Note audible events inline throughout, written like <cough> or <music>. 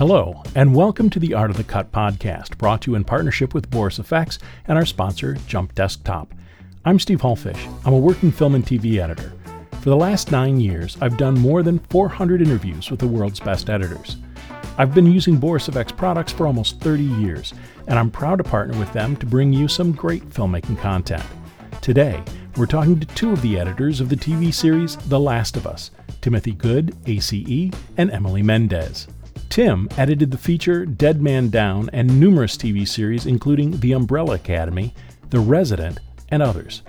Hello, and welcome to the Art of the Cut podcast, brought to you in partnership with Boris FX and our sponsor, Jump Desktop. I'm Steve Hullfish. I'm a working film and TV editor. For the last nine years, I've done more than 400 interviews with the world's best editors. I've been using Boris FX products for almost 30 years, and I'm proud to partner with them to bring you some great filmmaking content. Today, we're talking to two of the editors of the TV series The Last of Us Timothy Good, ACE, and Emily Mendez. Tim edited the feature Dead Man Down and numerous TV series, including The Umbrella Academy, The Resident, and others.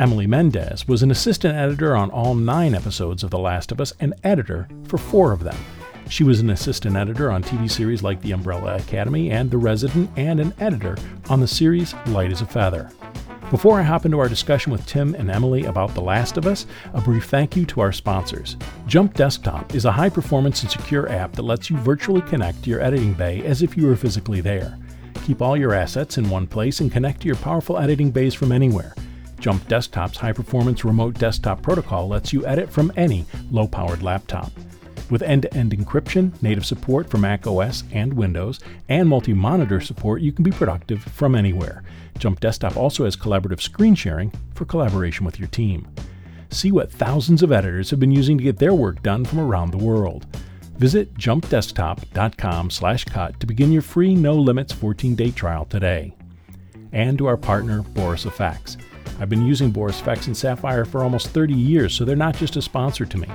Emily Mendez was an assistant editor on all nine episodes of The Last of Us and editor for four of them. She was an assistant editor on TV series like The Umbrella Academy and The Resident, and an editor on the series Light as a Feather. Before I hop into our discussion with Tim and Emily about The Last of Us, a brief thank you to our sponsors. Jump Desktop is a high performance and secure app that lets you virtually connect to your editing bay as if you were physically there. Keep all your assets in one place and connect to your powerful editing bays from anywhere. Jump Desktop's high performance remote desktop protocol lets you edit from any low powered laptop. With end to end encryption, native support for Mac OS and Windows, and multi monitor support, you can be productive from anywhere. Jump Desktop also has collaborative screen sharing for collaboration with your team. See what thousands of editors have been using to get their work done from around the world. Visit jumpdesktop.com/cut to begin your free no limits 14-day trial today. And to our partner Boris FX. I've been using Boris FX and Sapphire for almost 30 years, so they're not just a sponsor to me.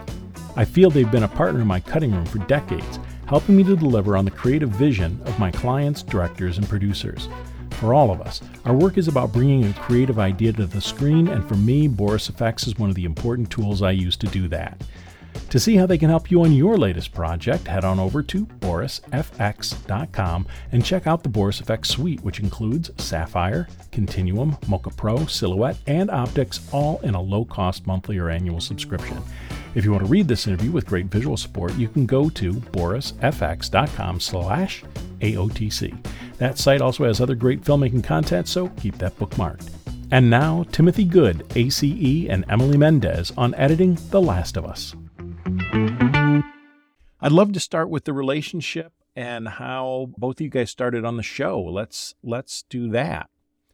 I feel they've been a partner in my cutting room for decades, helping me to deliver on the creative vision of my clients, directors, and producers. For all of us, our work is about bringing a creative idea to the screen, and for me, Boris FX is one of the important tools I use to do that. To see how they can help you on your latest project, head on over to borisfx.com and check out the Boris FX suite, which includes Sapphire, Continuum, Mocha Pro, Silhouette, and Optics, all in a low cost monthly or annual subscription. If you want to read this interview with great visual support, you can go to borisfx.com slash AOTC. That site also has other great filmmaking content, so keep that bookmarked. And now, Timothy Good, ACE, and Emily Mendez on editing The Last of Us. I'd love to start with the relationship and how both of you guys started on the show. Let's let's do that.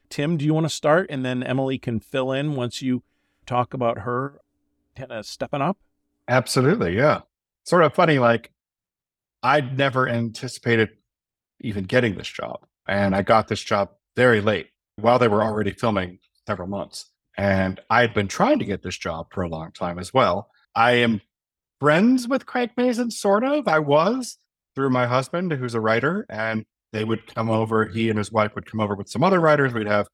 Tim, do you want to start and then Emily can fill in once you talk about her kind of stepping up? Absolutely. Yeah. Sort of funny. Like, I'd never anticipated even getting this job. And I got this job very late while they were already filming several months. And I had been trying to get this job for a long time as well. I am friends with Craig Mazin, sort of. I was through my husband, who's a writer, and they would come over. He and his wife would come over with some other writers. We'd have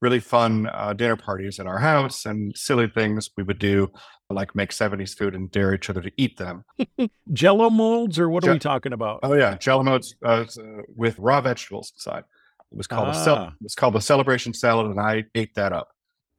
really fun uh, dinner parties at our house and silly things we would do like make 70s food and dare each other to eat them. <laughs> jello molds, or what Je- are we talking about? Oh yeah, jello molds uh, uh, with raw vegetables inside. It was called ah. a cel- it was called the celebration salad, and I ate that up.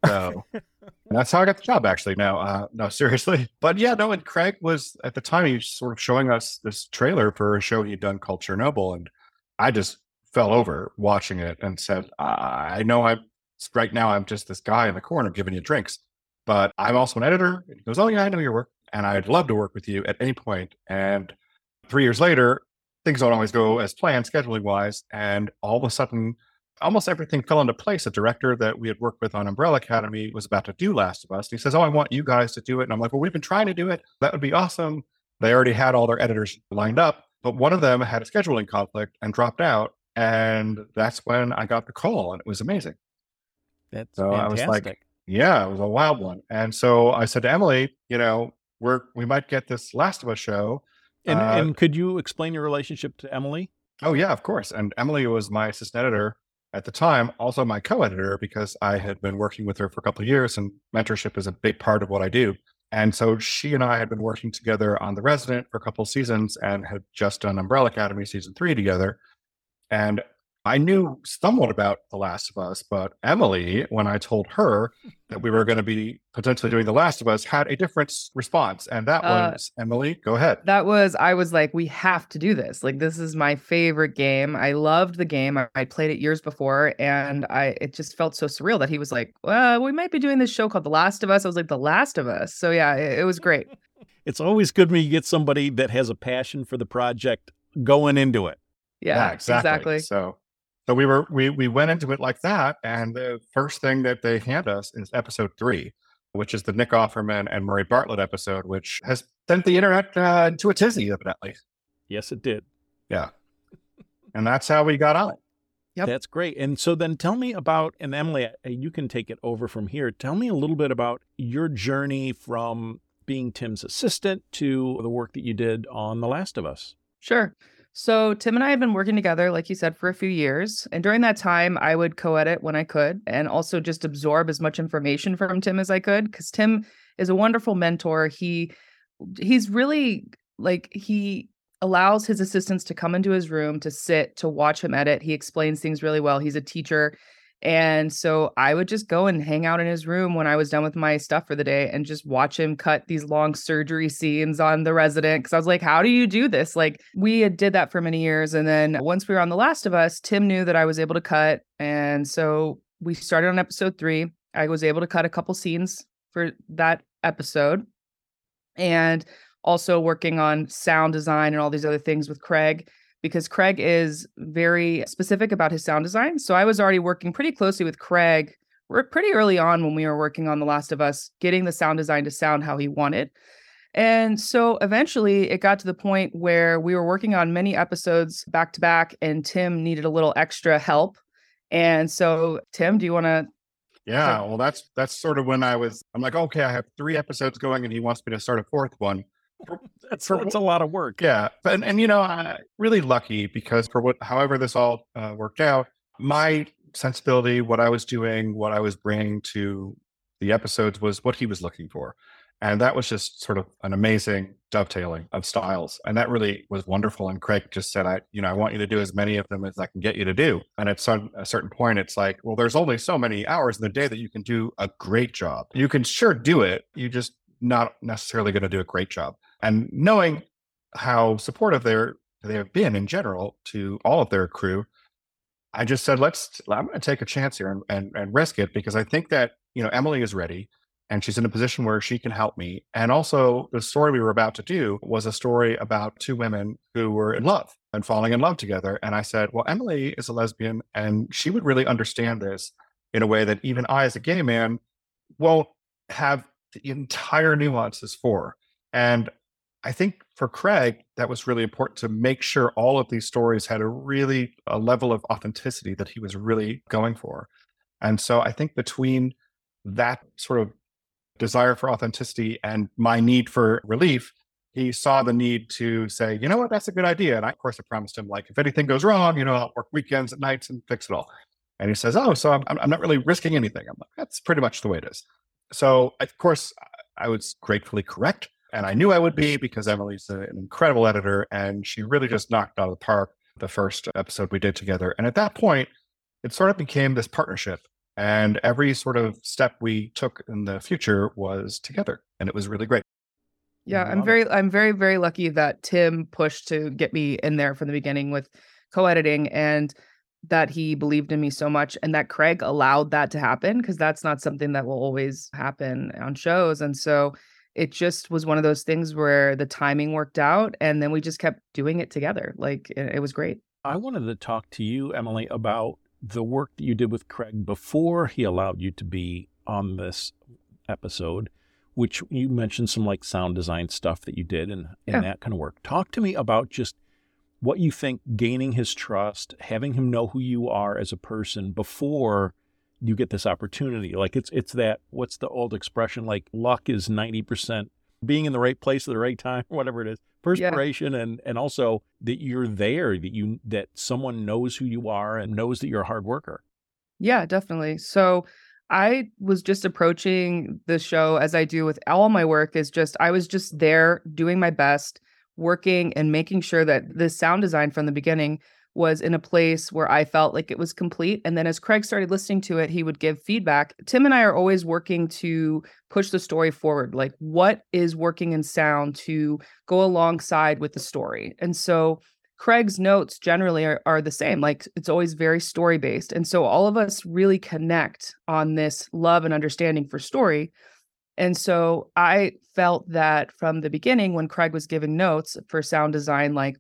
So <laughs> that's how I got the job. Actually, no, uh, no, seriously. <laughs> But yeah, no. And Craig was at the time he was sort of showing us this trailer for a show he'd done called Chernobyl, and I just fell over watching it and said, "I know I'm right now. I'm just this guy in the corner giving you drinks." but I'm also an editor. He goes, Oh, yeah, I know your work. And I'd love to work with you at any point. And three years later, things don't always go as planned, scheduling wise. And all of a sudden, almost everything fell into place. A director that we had worked with on Umbrella Academy was about to do Last of Us. And he says, Oh, I want you guys to do it. And I'm like, Well, we've been trying to do it. That would be awesome. They already had all their editors lined up, but one of them had a scheduling conflict and dropped out. And that's when I got the call, and it was amazing. That's so fantastic. I was like, yeah, it was a wild one. And so I said to Emily, you know, we're we might get this Last of Us show. And uh, and could you explain your relationship to Emily? Oh yeah, of course. And Emily was my assistant editor at the time, also my co-editor because I had been working with her for a couple of years and mentorship is a big part of what I do. And so she and I had been working together on The Resident for a couple of seasons and had just done Umbrella Academy season three together. And I knew somewhat about The Last of Us, but Emily, when I told her that we were going to be potentially doing The Last of Us, had a different response. And that uh, was Emily, go ahead. That was, I was like, we have to do this. Like, this is my favorite game. I loved the game. I, I played it years before, and I it just felt so surreal that he was like, well, we might be doing this show called The Last of Us. I was like, The Last of Us. So, yeah, it, it was great. <laughs> it's always good when you get somebody that has a passion for the project going into it. Yeah, yeah exactly. exactly. So so we were we we went into it like that, and the first thing that they hand us is episode three, which is the Nick Offerman and Murray Bartlett episode, which has sent the internet uh, into a tizzy, evidently. Yes, it did. Yeah, and that's how we got on it. Yep. That's great. And so then tell me about, and Emily, you can take it over from here. Tell me a little bit about your journey from being Tim's assistant to the work that you did on The Last of Us. Sure. So Tim and I have been working together, like you said, for a few years. And during that time, I would co-edit when I could and also just absorb as much information from Tim as I could. Because Tim is a wonderful mentor. He he's really like he allows his assistants to come into his room to sit to watch him edit. He explains things really well. He's a teacher and so I would just go and hang out in his room when I was done with my stuff for the day and just watch him cut these long surgery scenes on the resident. Cause I was like, how do you do this? Like, we did that for many years. And then once we were on The Last of Us, Tim knew that I was able to cut. And so we started on episode three. I was able to cut a couple scenes for that episode. And also working on sound design and all these other things with Craig because Craig is very specific about his sound design. So I was already working pretty closely with Craig. We're pretty early on when we were working on The Last of Us, getting the sound design to sound how he wanted. And so eventually it got to the point where we were working on many episodes back to back, and Tim needed a little extra help. And so, Tim, do you want to? Yeah, well, that's that's sort of when I was. I'm like, okay, I have three episodes going, and he wants me to start a fourth one that's, for, that's a lot of work. Yeah. And, and you know, I really lucky because for what, however this all uh, worked out, my sensibility, what I was doing, what I was bringing to the episodes was what he was looking for. And that was just sort of an amazing dovetailing of styles. And that really was wonderful. And Craig just said, I, you know, I want you to do as many of them as I can get you to do. And at some a certain point, it's like, well, there's only so many hours in the day that you can do a great job. You can sure do it. You just not necessarily going to do a great job. And knowing how supportive they're they have been in general to all of their crew, I just said, let's I'm going to take a chance here and, and, and risk it because I think that you know Emily is ready and she's in a position where she can help me. And also, the story we were about to do was a story about two women who were in love and falling in love together. And I said, well, Emily is a lesbian and she would really understand this in a way that even I, as a gay man, won't have the entire nuances for. And I think for Craig, that was really important to make sure all of these stories had a really a level of authenticity that he was really going for. And so I think between that sort of desire for authenticity and my need for relief, he saw the need to say, you know what, that's a good idea. And I, of course, I promised him, like, if anything goes wrong, you know, I'll work weekends at nights and fix it all. And he says, oh, so I'm, I'm not really risking anything. I'm like, that's pretty much the way it is. So, of course, I was gratefully correct. And I knew I would be because Emily's an incredible editor and she really just knocked out of the park the first episode we did together. And at that point, it sort of became this partnership. And every sort of step we took in the future was together. And it was really great. Yeah, I'm very, it. I'm very, very lucky that Tim pushed to get me in there from the beginning with co-editing and that he believed in me so much and that Craig allowed that to happen because that's not something that will always happen on shows. And so it just was one of those things where the timing worked out and then we just kept doing it together. Like it, it was great. I wanted to talk to you, Emily, about the work that you did with Craig before he allowed you to be on this episode, which you mentioned some like sound design stuff that you did and, and yeah. that kind of work. Talk to me about just what you think gaining his trust, having him know who you are as a person before you get this opportunity. Like it's it's that what's the old expression like luck is 90% being in the right place at the right time, <laughs> whatever it is. Perspiration yeah. and and also that you're there, that you that someone knows who you are and knows that you're a hard worker. Yeah, definitely. So I was just approaching the show as I do with all my work is just I was just there doing my best, working and making sure that the sound design from the beginning was in a place where I felt like it was complete. And then as Craig started listening to it, he would give feedback. Tim and I are always working to push the story forward. Like, what is working in sound to go alongside with the story? And so Craig's notes generally are, are the same. Like, it's always very story based. And so all of us really connect on this love and understanding for story. And so I felt that from the beginning, when Craig was giving notes for sound design, like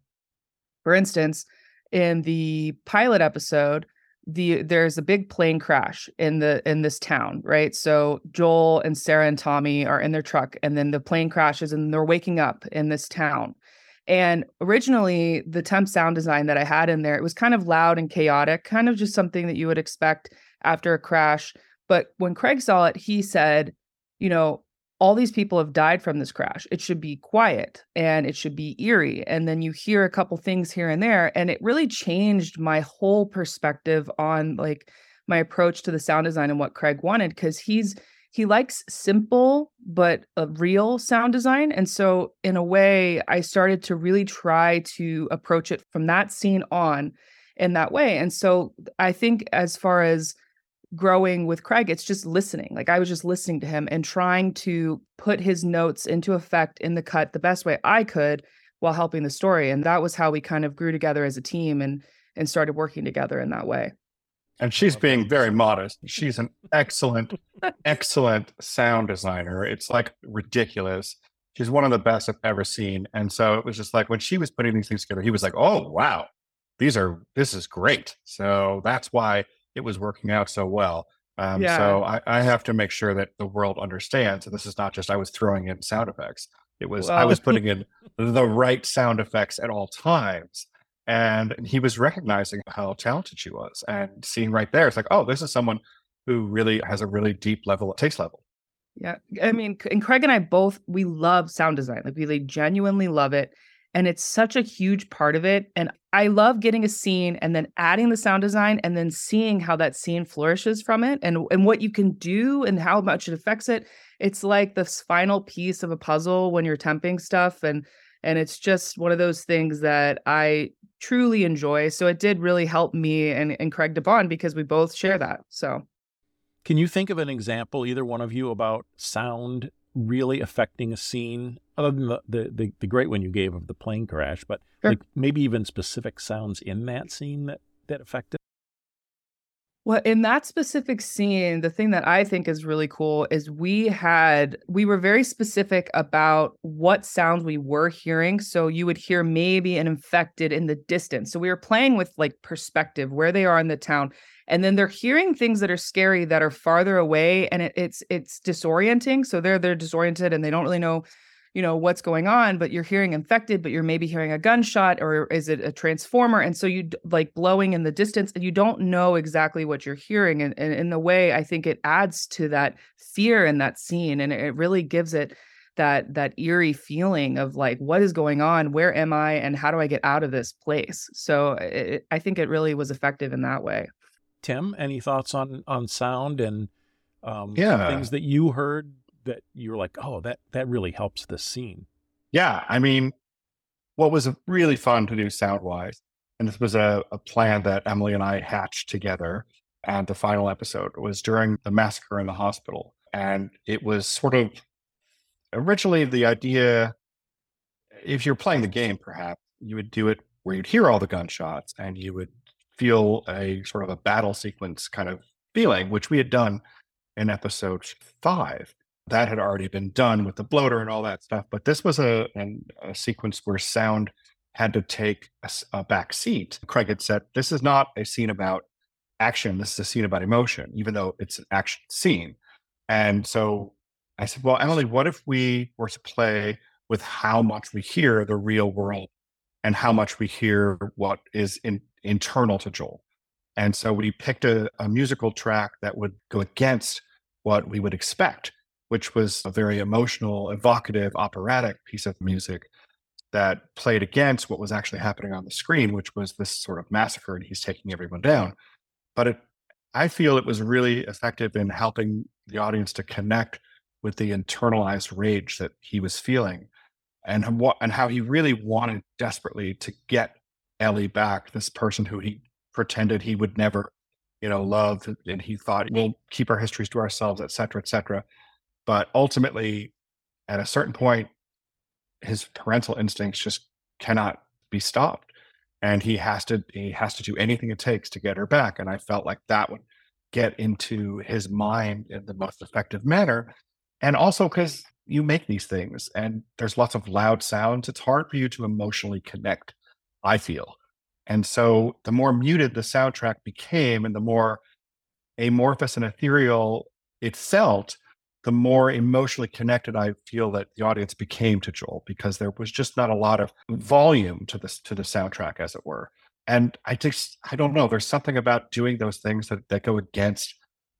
For instance, in the pilot episode, the there's a big plane crash in the in this town, right? So Joel and Sarah and Tommy are in their truck and then the plane crashes and they're waking up in this town. And originally the temp sound design that I had in there, it was kind of loud and chaotic, kind of just something that you would expect after a crash. But when Craig saw it, he said, you know, all these people have died from this crash. It should be quiet and it should be eerie. And then you hear a couple things here and there. And it really changed my whole perspective on like my approach to the sound design and what Craig wanted because he's he likes simple but a real sound design. And so in a way, I started to really try to approach it from that scene on in that way. And so I think as far as growing with Craig, it's just listening. Like I was just listening to him and trying to put his notes into effect in the cut the best way I could while helping the story. And that was how we kind of grew together as a team and and started working together in that way. And she's being very modest. She's an excellent, <laughs> excellent sound designer. It's like ridiculous. She's one of the best I've ever seen. And so it was just like when she was putting these things together, he was like, oh, wow, these are, this is great. So that's why it was working out so well. Um, yeah. So I, I, have to make sure that the world understands that this is not just I was throwing in sound effects. It was well, I was putting <laughs> in the right sound effects at all times. And he was recognizing how talented she was and seeing right there, it's like, oh, this is someone who really has a really deep level, taste level. Yeah. I mean, and Craig and I both, we love sound design. Like we really genuinely love it and it's such a huge part of it and i love getting a scene and then adding the sound design and then seeing how that scene flourishes from it and and what you can do and how much it affects it. It's like this final piece of a puzzle when you're temping stuff and and it's just one of those things that i truly enjoy so it did really help me and, and craig to bond because we both share that so. Can you think of an example either one of you about sound really affecting a scene other than the, the, the, the, great one you gave of the plane crash, but sure. like maybe even specific sounds in that scene that, that affected? Well, in that specific scene, the thing that I think is really cool is we had, we were very specific about what sounds we were hearing. So you would hear maybe an infected in the distance. So we were playing with like perspective, where they are in the town and then they're hearing things that are scary that are farther away and it, it's it's disorienting so they're they're disoriented and they don't really know you know what's going on but you're hearing infected but you're maybe hearing a gunshot or is it a transformer? And so you like blowing in the distance and you don't know exactly what you're hearing and, and in the way i think it adds to that fear in that scene and it really gives it that that eerie feeling of like what is going on? Where am i? And how do i get out of this place? So it, i think it really was effective in that way. Tim, any thoughts on on sound and um, yeah. things that you heard that you were like, oh, that that really helps the scene? Yeah, I mean, what was really fun to do sound wise, and this was a, a plan that Emily and I hatched together. And the final episode was during the massacre in the hospital, and it was sort of originally the idea. If you're playing the game, perhaps you would do it where you'd hear all the gunshots and you would feel a sort of a battle sequence kind of feeling, which we had done in episode five. That had already been done with the bloater and all that stuff. But this was a, an, a sequence where sound had to take a, a back seat. Craig had said, This is not a scene about action. This is a scene about emotion, even though it's an action scene. And so I said, Well, Emily, what if we were to play with how much we hear the real world and how much we hear what is in internal to Joel. And so we picked a, a musical track that would go against what we would expect, which was a very emotional, evocative, operatic piece of music that played against what was actually happening on the screen, which was this sort of massacre and he's taking everyone down. But it, I feel it was really effective in helping the audience to connect with the internalized rage that he was feeling and and how he really wanted desperately to get Ellie back, this person who he pretended he would never, you know, love, and he thought we'll keep our histories to ourselves, et cetera, et cetera. But ultimately, at a certain point, his parental instincts just cannot be stopped, and he has to he has to do anything it takes to get her back. And I felt like that would get into his mind in the most effective manner, and also because you make these things and there's lots of loud sounds, it's hard for you to emotionally connect I feel. And so the more muted the soundtrack became and the more amorphous and ethereal it felt, the more emotionally connected I feel that the audience became to Joel because there was just not a lot of volume to this to the soundtrack, as it were. And I just I don't know. There's something about doing those things that, that go against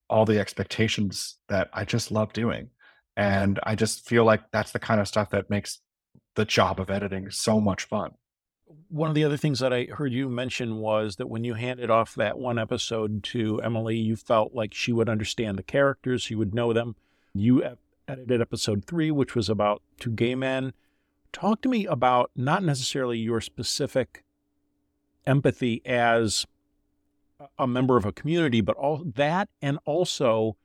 all the expectations that I just love doing. And I just feel like that's the kind of stuff that makes the job of editing so much fun. One of the other things that I heard you mention was that when you handed off that one episode to Emily, you felt like she would understand the characters, she would know them. You edited episode three, which was about two gay men. Talk to me about not necessarily your specific empathy as a member of a community, but all that and also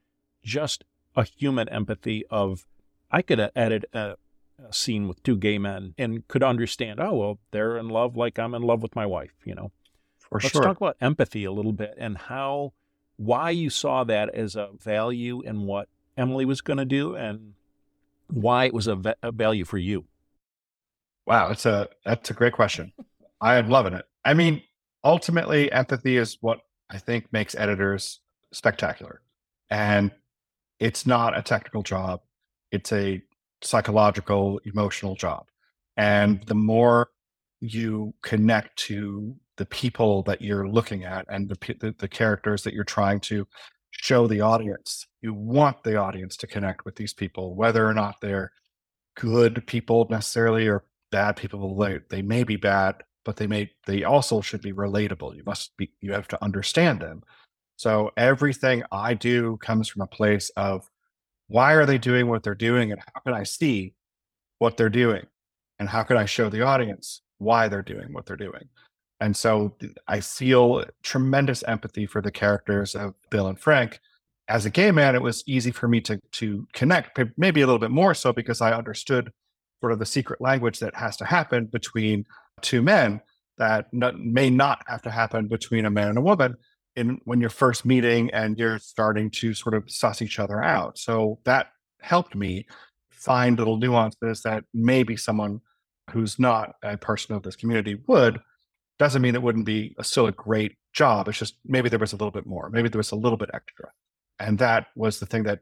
just a human empathy of I could edit a, a, scene with two gay men and could understand, oh, well, they're in love like I'm in love with my wife, you know. For Let's sure. talk about empathy a little bit and how, why you saw that as a value and what Emily was going to do and why it was a, a value for you. Wow, it's a that's a great question. I am loving it. I mean, ultimately, empathy is what I think makes editors spectacular. And it's not a technical job, it's a psychological, emotional job. And the more you connect to the people that you're looking at and the, the, the characters that you're trying to show the audience, you want the audience to connect with these people, whether or not they're good people necessarily or bad people. They, they may be bad, but they may they also should be relatable. You must be you have to understand them. So everything I do comes from a place of why are they doing what they're doing and how can I see what they're doing and how can I show the audience why they're doing what they're doing. And so I feel tremendous empathy for the characters of Bill and Frank. As a gay man, it was easy for me to to connect, maybe a little bit more so because I understood sort of the secret language that has to happen between two men that may not have to happen between a man and a woman in when you're first meeting and you're starting to sort of suss each other out. So that helped me find little nuances that maybe someone who's not a person of this community would. Doesn't mean it wouldn't be a, still a great job. It's just maybe there was a little bit more. Maybe there was a little bit extra. And that was the thing that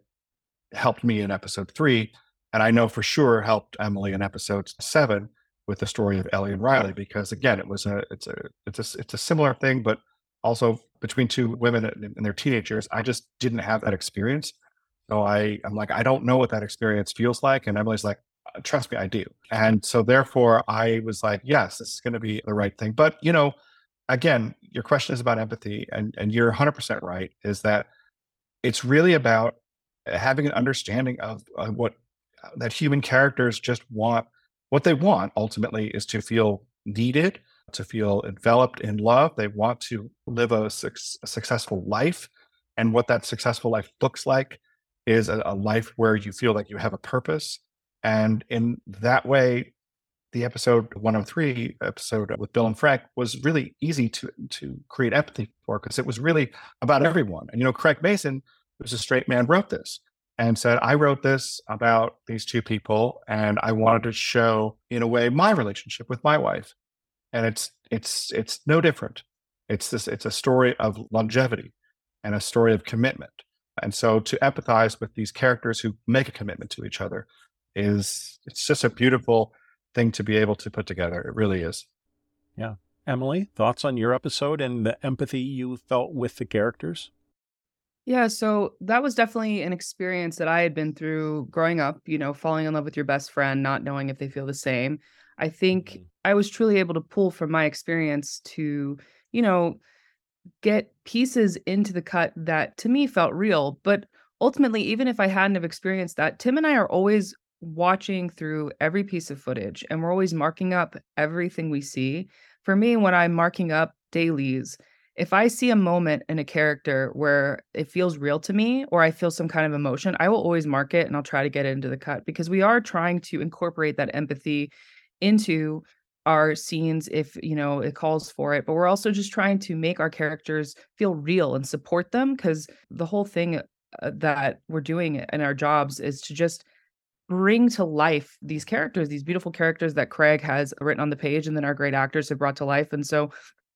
helped me in episode three. And I know for sure helped Emily in episode seven with the story of Ellie and Riley because again, it was a it's a it's a it's a similar thing, but also between two women in their teenage years. I just didn't have that experience, so I I'm like I don't know what that experience feels like, and Emily's like, trust me, I do, and so therefore I was like, yes, this is going to be the right thing. But you know, again, your question is about empathy, and and you're 100 percent right. Is that it's really about having an understanding of uh, what uh, that human characters just want what they want ultimately is to feel needed, to feel enveloped in love. They want to live a, su- a successful life. And what that successful life looks like is a, a life where you feel like you have a purpose. And in that way, the episode 103 episode with Bill and Frank was really easy to to create empathy for because it was really about everyone. And you know, Craig Mazin, who's a straight man, wrote this and said, I wrote this about these two people and I wanted to show in a way my relationship with my wife. And it's it's it's no different. It's this it's a story of longevity and a story of commitment. And so to empathize with these characters who make a commitment to each other is it's just a beautiful thing to be able to put together. It really is. Yeah. Emily, thoughts on your episode and the empathy you felt with the characters? Yeah, so that was definitely an experience that I had been through growing up, you know, falling in love with your best friend, not knowing if they feel the same. I think mm-hmm. I was truly able to pull from my experience to, you know, get pieces into the cut that to me felt real. But ultimately, even if I hadn't have experienced that, Tim and I are always watching through every piece of footage and we're always marking up everything we see. For me, when I'm marking up dailies, if I see a moment in a character where it feels real to me or I feel some kind of emotion, I will always mark it and I'll try to get it into the cut because we are trying to incorporate that empathy into our scenes if you know it calls for it but we're also just trying to make our characters feel real and support them because the whole thing uh, that we're doing in our jobs is to just bring to life these characters, these beautiful characters that Craig has written on the page and then our great actors have brought to life. And so,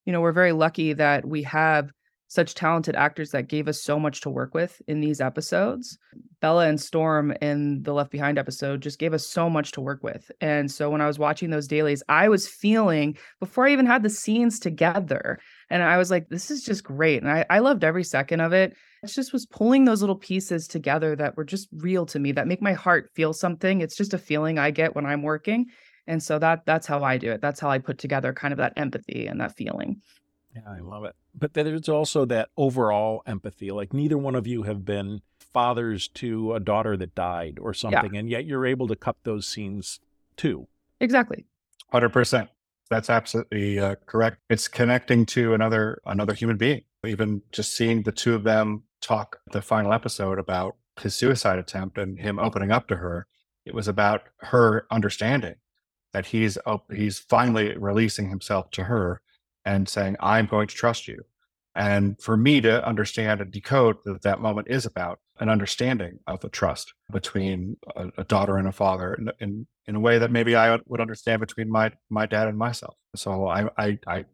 you know, we're very lucky that we have such talented actors that gave us so much to work with in these episodes. Bella and Storm in the Left Behind episode just gave us so much to work with. And so when I was watching those dailies, I was feeling before I even had the scenes together. And I was like, this is just great. And I, I loved every second of it. It just was pulling those little pieces together that were just real to me, that make my heart feel something. It's just a feeling I get when I'm working. And so that that's how I do it. That's how I put together kind of that empathy and that feeling. Yeah, I love it. But there's also that overall empathy. Like neither one of you have been fathers to a daughter that died or something, yeah. and yet you're able to cut those scenes too. Exactly. Hundred percent. That's absolutely uh, correct. It's connecting to another another human being. Even just seeing the two of them talk the final episode about his suicide attempt and him opening up to her, it was about her understanding that he's he's finally releasing himself to her and saying, I'm going to trust you. And for me to understand and decode that that moment is about an understanding of a trust between a, a daughter and a father in, in, in, a way that maybe I would understand between my, my dad and myself. So I, I, I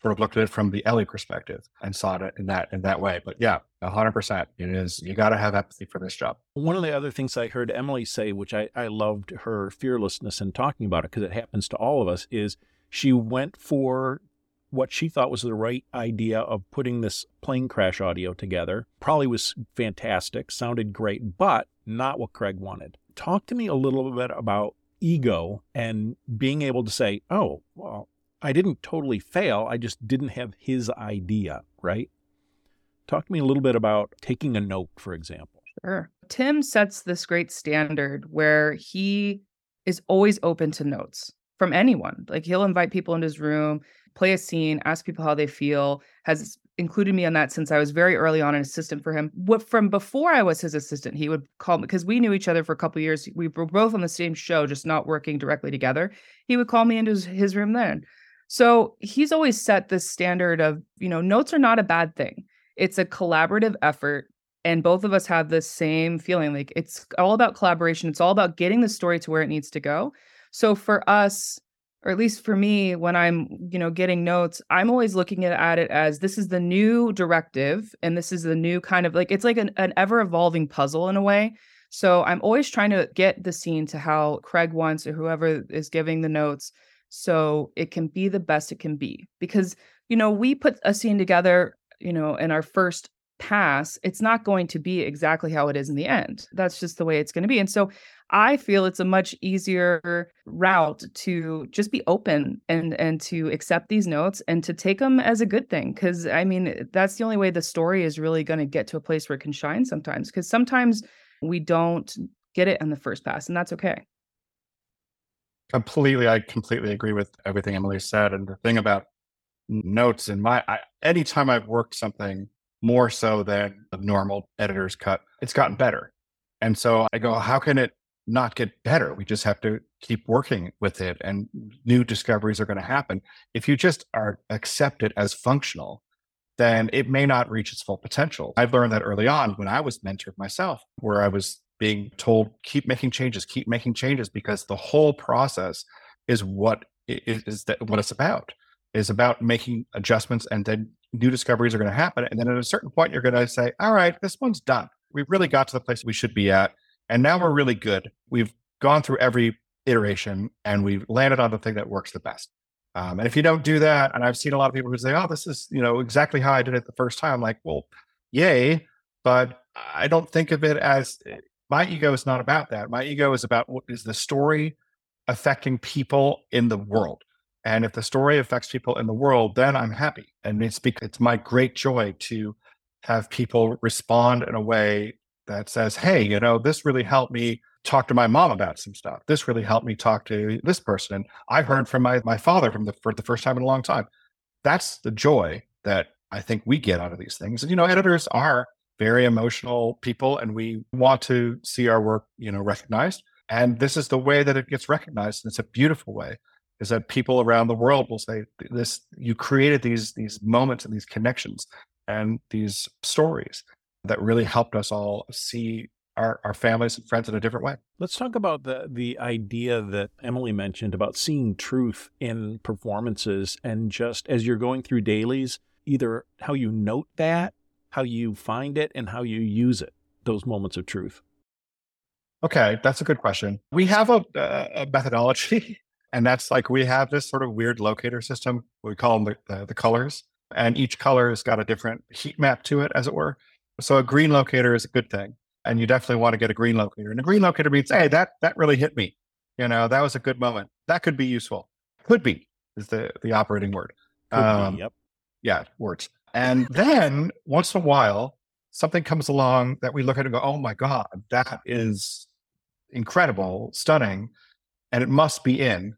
sort of looked at it from the Ellie perspective and saw it in that, in that way. But yeah, hundred percent. It is, you got to have empathy for this job. One of the other things I heard Emily say, which I, I loved her fearlessness in talking about it, because it happens to all of us is she went for what she thought was the right idea of putting this plane crash audio together. Probably was fantastic, sounded great, but not what Craig wanted. Talk to me a little bit about ego and being able to say, oh, well, I didn't totally fail. I just didn't have his idea, right? Talk to me a little bit about taking a note, for example. Sure. Tim sets this great standard where he is always open to notes from anyone. Like he'll invite people into his room play a scene, ask people how they feel, has included me on that since I was very early on an assistant for him. What from before I was his assistant, he would call me because we knew each other for a couple years. We were both on the same show, just not working directly together. He would call me into his, his room then. So he's always set this standard of, you know, notes are not a bad thing. It's a collaborative effort. And both of us have the same feeling. Like it's all about collaboration. It's all about getting the story to where it needs to go. So for us, or at least for me when i'm you know getting notes i'm always looking at, it as this is the new directive and this is the new kind of like it's like an, an ever evolving puzzle in a way so i'm always trying to get the scene to how craig wants or whoever is giving the notes so it can be the best it can be because you know we put a scene together you know in our first pass, it's not going to be exactly how it is in the end. That's just the way it's going to be. And so I feel it's a much easier route to just be open and and to accept these notes and to take them as a good thing cuz I mean eh, that's the only way the story is really going to get to a place where it can shine sometimes cuz sometimes we don't get it in the first pass and that's okay. Completely I completely agree with everything Emily said and the thing about notes in my I, anytime I've worked something more so than the normal editor's cut. It's gotten better. And so I go, how can it not get better? We just have to keep working with it and new discoveries are going to happen. If you just are accept it as functional, then it may not reach its full potential. I've learned that early on when I was mentored myself, where I was being told, keep making changes, keep making changes, because the whole process is what is that what it's about is about making adjustments and then new discoveries are going to happen. And then at a certain point, you're going to say, all right, this one's done. We've really got to the place we should be at. And now we're really good. We've gone through every iteration and we've landed on the thing that works the best. Um, and if you don't do that, and I've seen a lot of people who say, oh, this is, you know, exactly how I did it the first time. I'm like, well, yay. But I don't think of it as eh, my ego is not about that. My ego is about what is the story affecting people in the world. And if the story affects people in the world, then I'm happy. And it's because it's my great joy to have people respond in a way that says, Hey, you know, this really helped me talk to my mom about some stuff. This really helped me talk to this person. And I heard from my, my father from the, for the first time in a long time. That's the joy that I think we get out of these things. And, you know, editors are very emotional people and we want to see our work, you know, recognized. And this is the way that it gets recognized. And it's a beautiful way is that people around the world will say this you created these these moments and these connections and these stories that really helped us all see our, our families and friends in a different way. Let's talk about the the idea that Emily mentioned about seeing truth in performances and just as you're going through dailies, either how you note that, how you find it, and how you use it, those moments of truth. Okay, that's a good question. We have a, a methodology, <laughs> and that's like we have this sort of weird locator system. We call them the, the, the colors, and each color has got a different heat map to it, as it were. So a green locator is a good thing and you definitely want to get a green locator. And a green locator means, hey, that that really hit me. You know, that was a good moment. That could be useful. Could be is the the operating word. Um, be, yep. Yeah, words. And then once in a while, something comes along that we look at and go, oh my god, that is incredible, stunning, and it must be in.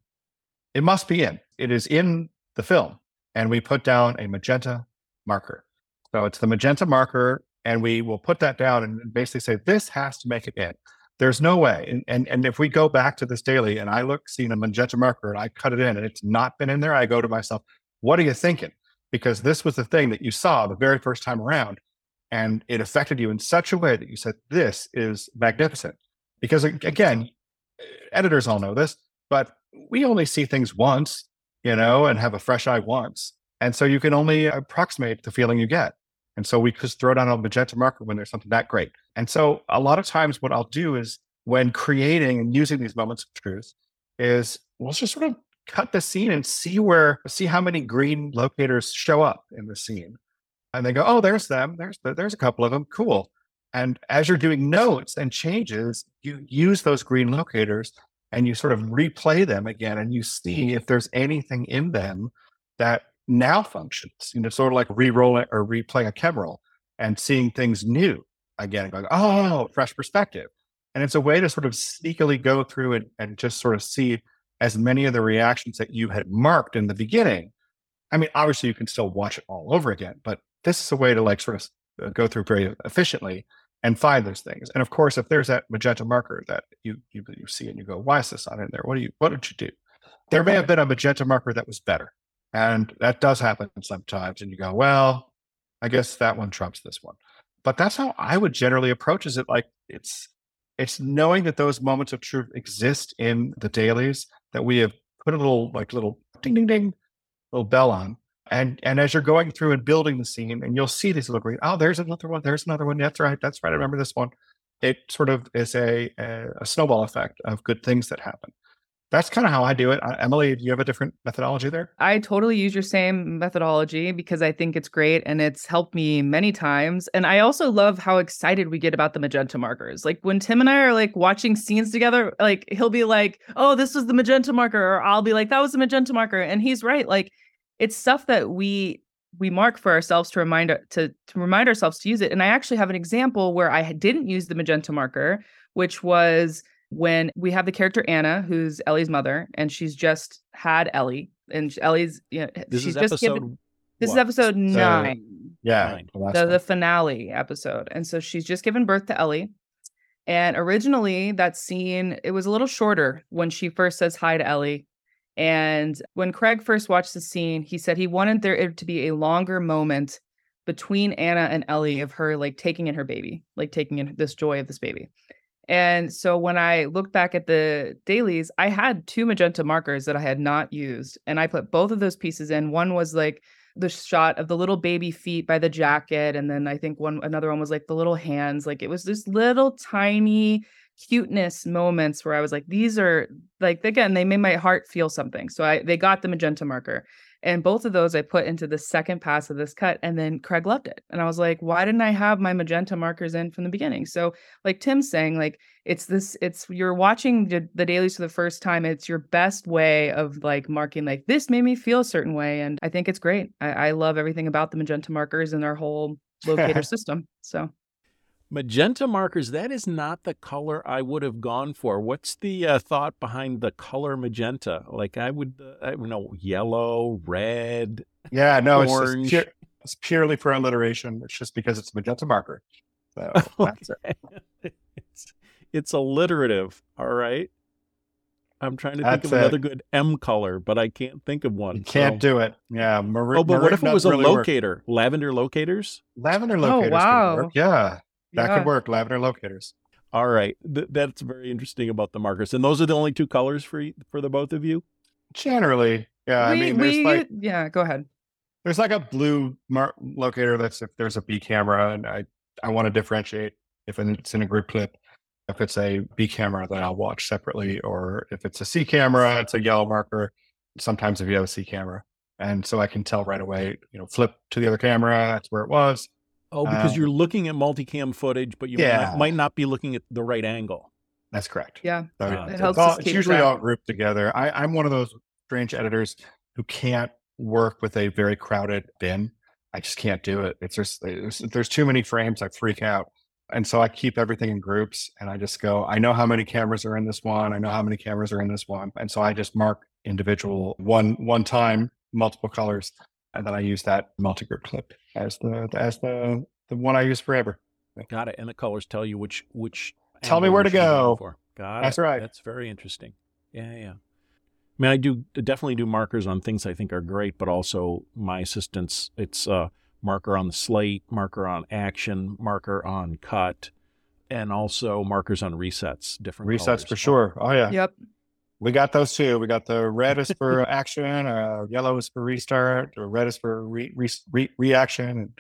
It must be in. It is in the film, and we put down a magenta marker. So it's the magenta marker and we will put that down and basically say this has to make it in. There's no way. And, and and if we go back to this daily and I look, see a magenta marker and I cut it in and it's not been in there, I go to myself, what are you thinking? Because this was the thing that you saw the very first time around, and it affected you in such a way that you said, This is magnificent. Because again, editors all know this, but we only see things once, you know, and have a fresh eye once. And so you can only approximate the feeling you get. And so we just throw down a magenta marker when there's something that great. And so a lot of times what I'll do is when creating and using these moments of truth is we'll just sort of cut the scene and see where see how many green locators show up in the scene. And they go, oh, there's them. There's there's a couple of them. Cool. And as you're doing notes and changes, you use those green locators and you sort of replay them again and you see if there's anything in them that now functions, you know, sort of like re-rolling or replaying a chem roll and seeing things new again, going, oh, fresh perspective. And it's a way to sort of sneakily go through and, and just sort of see as many of the reactions that you had marked in the beginning. I mean, obviously you can still watch it all over again, but this is a way to like sort of uh, go through very efficiently and find those things. And of course, if there's that magenta marker that you, you you see and you go, why is this not in there? What do you what did you do? There may have been a magenta marker that was better. And that does happen sometimes. And you go, well, I guess that one trumps this one. But that's how I would generally approach is it like it's it's knowing that those moments of truth exist in the dailies that we have put a little like little ding ding ding little bell on. And and as you're going through and building the scene, and you'll see these little green, oh, there's another one, there's another one. That's right, that's right. I remember this one. It sort of is a, a, a snowball effect of good things that happen that's kind of how I do it. Uh, Emily, do you have a different methodology there? I totally use your same methodology because I think it's great and it's helped me many times. And I also love how excited we get about the magenta markers. Like when Tim and I are like watching scenes together, like he'll be like, "Oh, this was the magenta marker," or I'll be like, "That was the magenta marker," and he's right. Like it's stuff that we we mark for ourselves to remind to to remind ourselves to use it. And I actually have an example where I didn't use the magenta marker, which was when we have the character Anna, who's Ellie's mother, and she's just had Ellie, and Ellie's you know, this she's is just given. This what? is episode nine. yeah, the, the finale episode, and so she's just given birth to Ellie. And originally, that scene it was a little shorter when she first says hi to Ellie. And when Craig first watched the scene, he said he wanted there to be a longer moment between Anna and Ellie of her like taking in her baby, like taking in this joy of this baby. And so when I look back at the dailies, I had two magenta markers that I had not used. And I put both of those pieces in. One was like the shot of the little baby feet by the jacket. And then I think one another one was like the little hands. Like it was this little tiny cuteness moments where I was like, these are like again, they made my heart feel something. So I they got the magenta marker. And both of those I put into the second pass of this cut. And then Craig loved it. And I was like, why didn't I have my magenta markers in from the beginning? So, like Tim's saying, like, it's this, it's you're watching the, the dailies for the first time. It's your best way of like marking, like, this made me feel a certain way. And I think it's great. I, I love everything about the magenta markers and their whole locator <laughs> system. So, Magenta markers, that is not the color I would have gone for. What's the uh, thought behind the color magenta? Like I would, uh, I don't know, yellow, red. Yeah, no, orange. It's, pure, it's purely for alliteration. It's just because it's magenta marker. So <laughs> okay. it. it's, it's alliterative. All right. I'm trying to think of another good M color, but I can't think of one. You can't so. do it. Yeah. Mar- oh, but what if it was a really locator? Work. Lavender locators? Lavender oh, locators. Oh, wow. Yeah. That yeah. could work. Lavender locators. All right, Th- that's very interesting about the markers, and those are the only two colors for for the both of you. Generally, yeah. We, I mean, there's we, like yeah. Go ahead. There's like a blue mar- locator that's if there's a B camera, and I I want to differentiate if it's in a group clip. If it's a B camera, then I'll watch separately, or if it's a C camera, it's a yellow marker. Sometimes if you have a C camera, and so I can tell right away. You know, flip to the other camera. That's where it was Oh, because um, you're looking at multicam footage, but you yeah. might, not, might, not, be looking at the right angle. That's correct. Yeah, so uh, it helps. It's, all, it's usually all grouped together. I, I'm one of those strange editors who can't work with a very crowded bin. I just can't do it. It's just there's, there's too many frames. I freak out, and so I keep everything in groups. And I just go. I know how many cameras are in this one. I know how many cameras are in this one, and so I just mark individual one one time multiple colors and then I use that multi-group clip as the as the the one I use forever. Got it. And the colors tell you which which. Tell me where to go. For. Got That's it. right. That's very interesting. Yeah, yeah. I mean, I do definitely do markers on things I think are great, but also my assistants. It's a marker on the slate, marker on action, marker on cut, and also markers on resets. Different resets colors. for sure. Oh yeah. Yep. We got those too. We got the red is for action, uh, yellow is for restart, or red is for re, re, re, reaction, and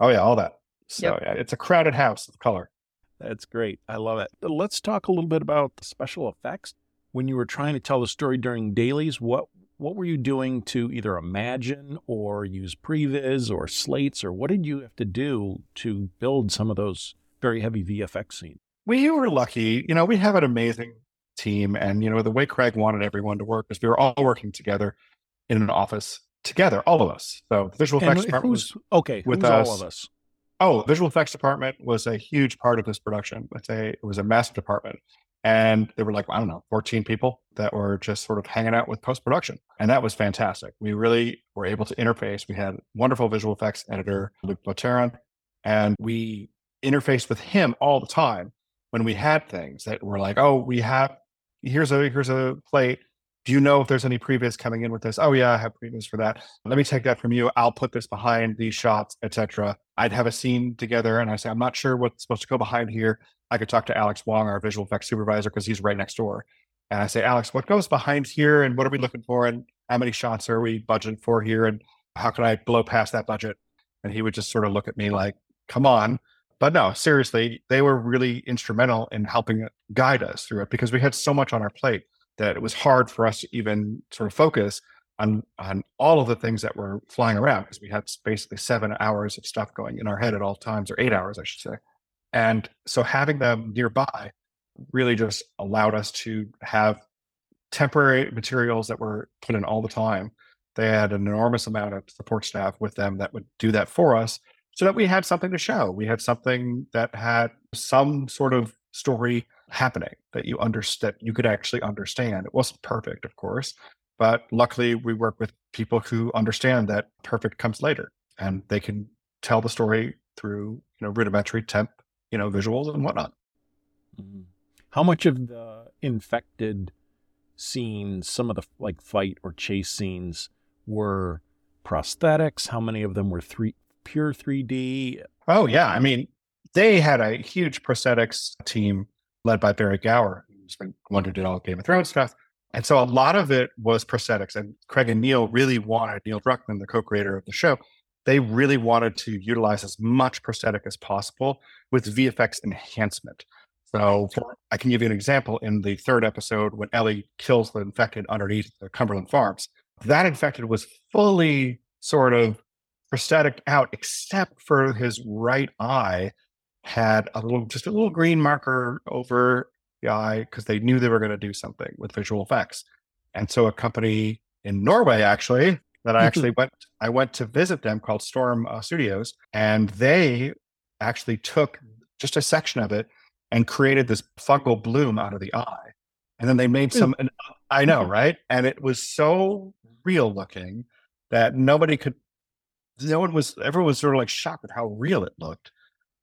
oh yeah, all that. So yep. yeah, it's a crowded house of color. That's great. I love it. Let's talk a little bit about the special effects. When you were trying to tell the story during dailies, what what were you doing to either imagine or use previs or slates, or what did you have to do to build some of those very heavy VFX scenes? We were lucky. You know, we have an amazing team. And, you know, the way Craig wanted everyone to work is we were all working together in an office together, all of us. So the visual effects department was okay with us. all of us. Oh, visual effects department was a huge part of this production. Let's say it was a massive department. And there were like, I don't know, 14 people that were just sort of hanging out with post production. And that was fantastic. We really were able to interface. We had wonderful visual effects editor, Luke Boterin, and we interfaced with him all the time when we had things that were like, oh, we have here's a here's a plate. Do you know if there's any previs coming in with this? Oh yeah, I have previs for that. Let me take that from you. I'll put this behind these shots, etc. I'd have a scene together, and I say, I'm not sure what's supposed to go behind here. I could talk to Alex Wang, our visual effects supervisor, because he's right next door. And I say, Alex, what goes behind here, and what are we looking for, and how many shots are we budgeting for here, and how can I blow past that budget? And he would just sort of look at me like, "Come on." But no, seriously, they were really instrumental in helping guide us through it because we had so much on our plate that it was hard for us to even sort of focus on on all of the things that were flying around because we had basically seven hours of stuff going in our head at all times, or eight hours, I should say. And so having them nearby really just allowed us to have temporary materials that were put in all the time. They had an enormous amount of support staff with them that would do that for us so that we had something to show. We had something that had some sort of story happening that you understood you could actually understand. It wasn't perfect, of course, but luckily we work with people who understand that perfect comes later and they can tell the story through, you know, rudimentary temp, you know, visuals and whatnot. Mm-hmm. How much of the infected scenes, some of the like fight or chase scenes were prosthetics? How many of them were three pure 3D? Oh, yeah. I um, mean, they had a huge prosthetics team led by Barry Gower, who's been one who did all Game of Thrones stuff. And so a lot of it was prosthetics. And Craig and Neil really wanted, Neil Druckmann, the co creator of the show, they really wanted to utilize as much prosthetic as possible with VFX enhancement. So for, I can give you an example in the third episode when Ellie kills the infected underneath the Cumberland Farms. That infected was fully sort of prosthetic out, except for his right eye had a little, just a little green marker over the eye because they knew they were going to do something with visual effects. And so a company in Norway, actually, that I actually went, I went to visit them called Storm uh, Studios, and they actually took just a section of it and created this fungal bloom out of the eye. And then they made some, I know, right? And it was so real looking that nobody could no one was everyone was sort of like shocked at how real it looked.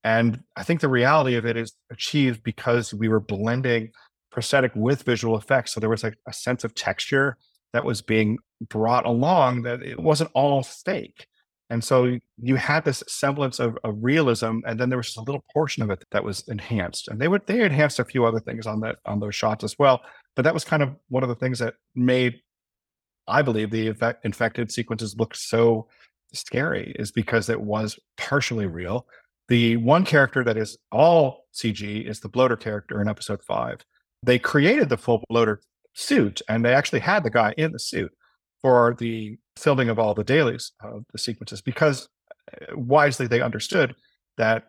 And I think the reality of it is achieved because we were blending prosthetic with visual effects. So there was like a sense of texture that was being brought along that it wasn't all fake. And so you had this semblance of, of realism, and then there was just a little portion of it that was enhanced. And they would they enhanced a few other things on that on those shots as well. But that was kind of one of the things that made, I believe, the infected sequences look so scary is because it was partially real. The one character that is all CG is the bloater character in episode five. They created the full bloater suit, and they actually had the guy in the suit for the filming of all the dailies of the sequences because uh, wisely they understood that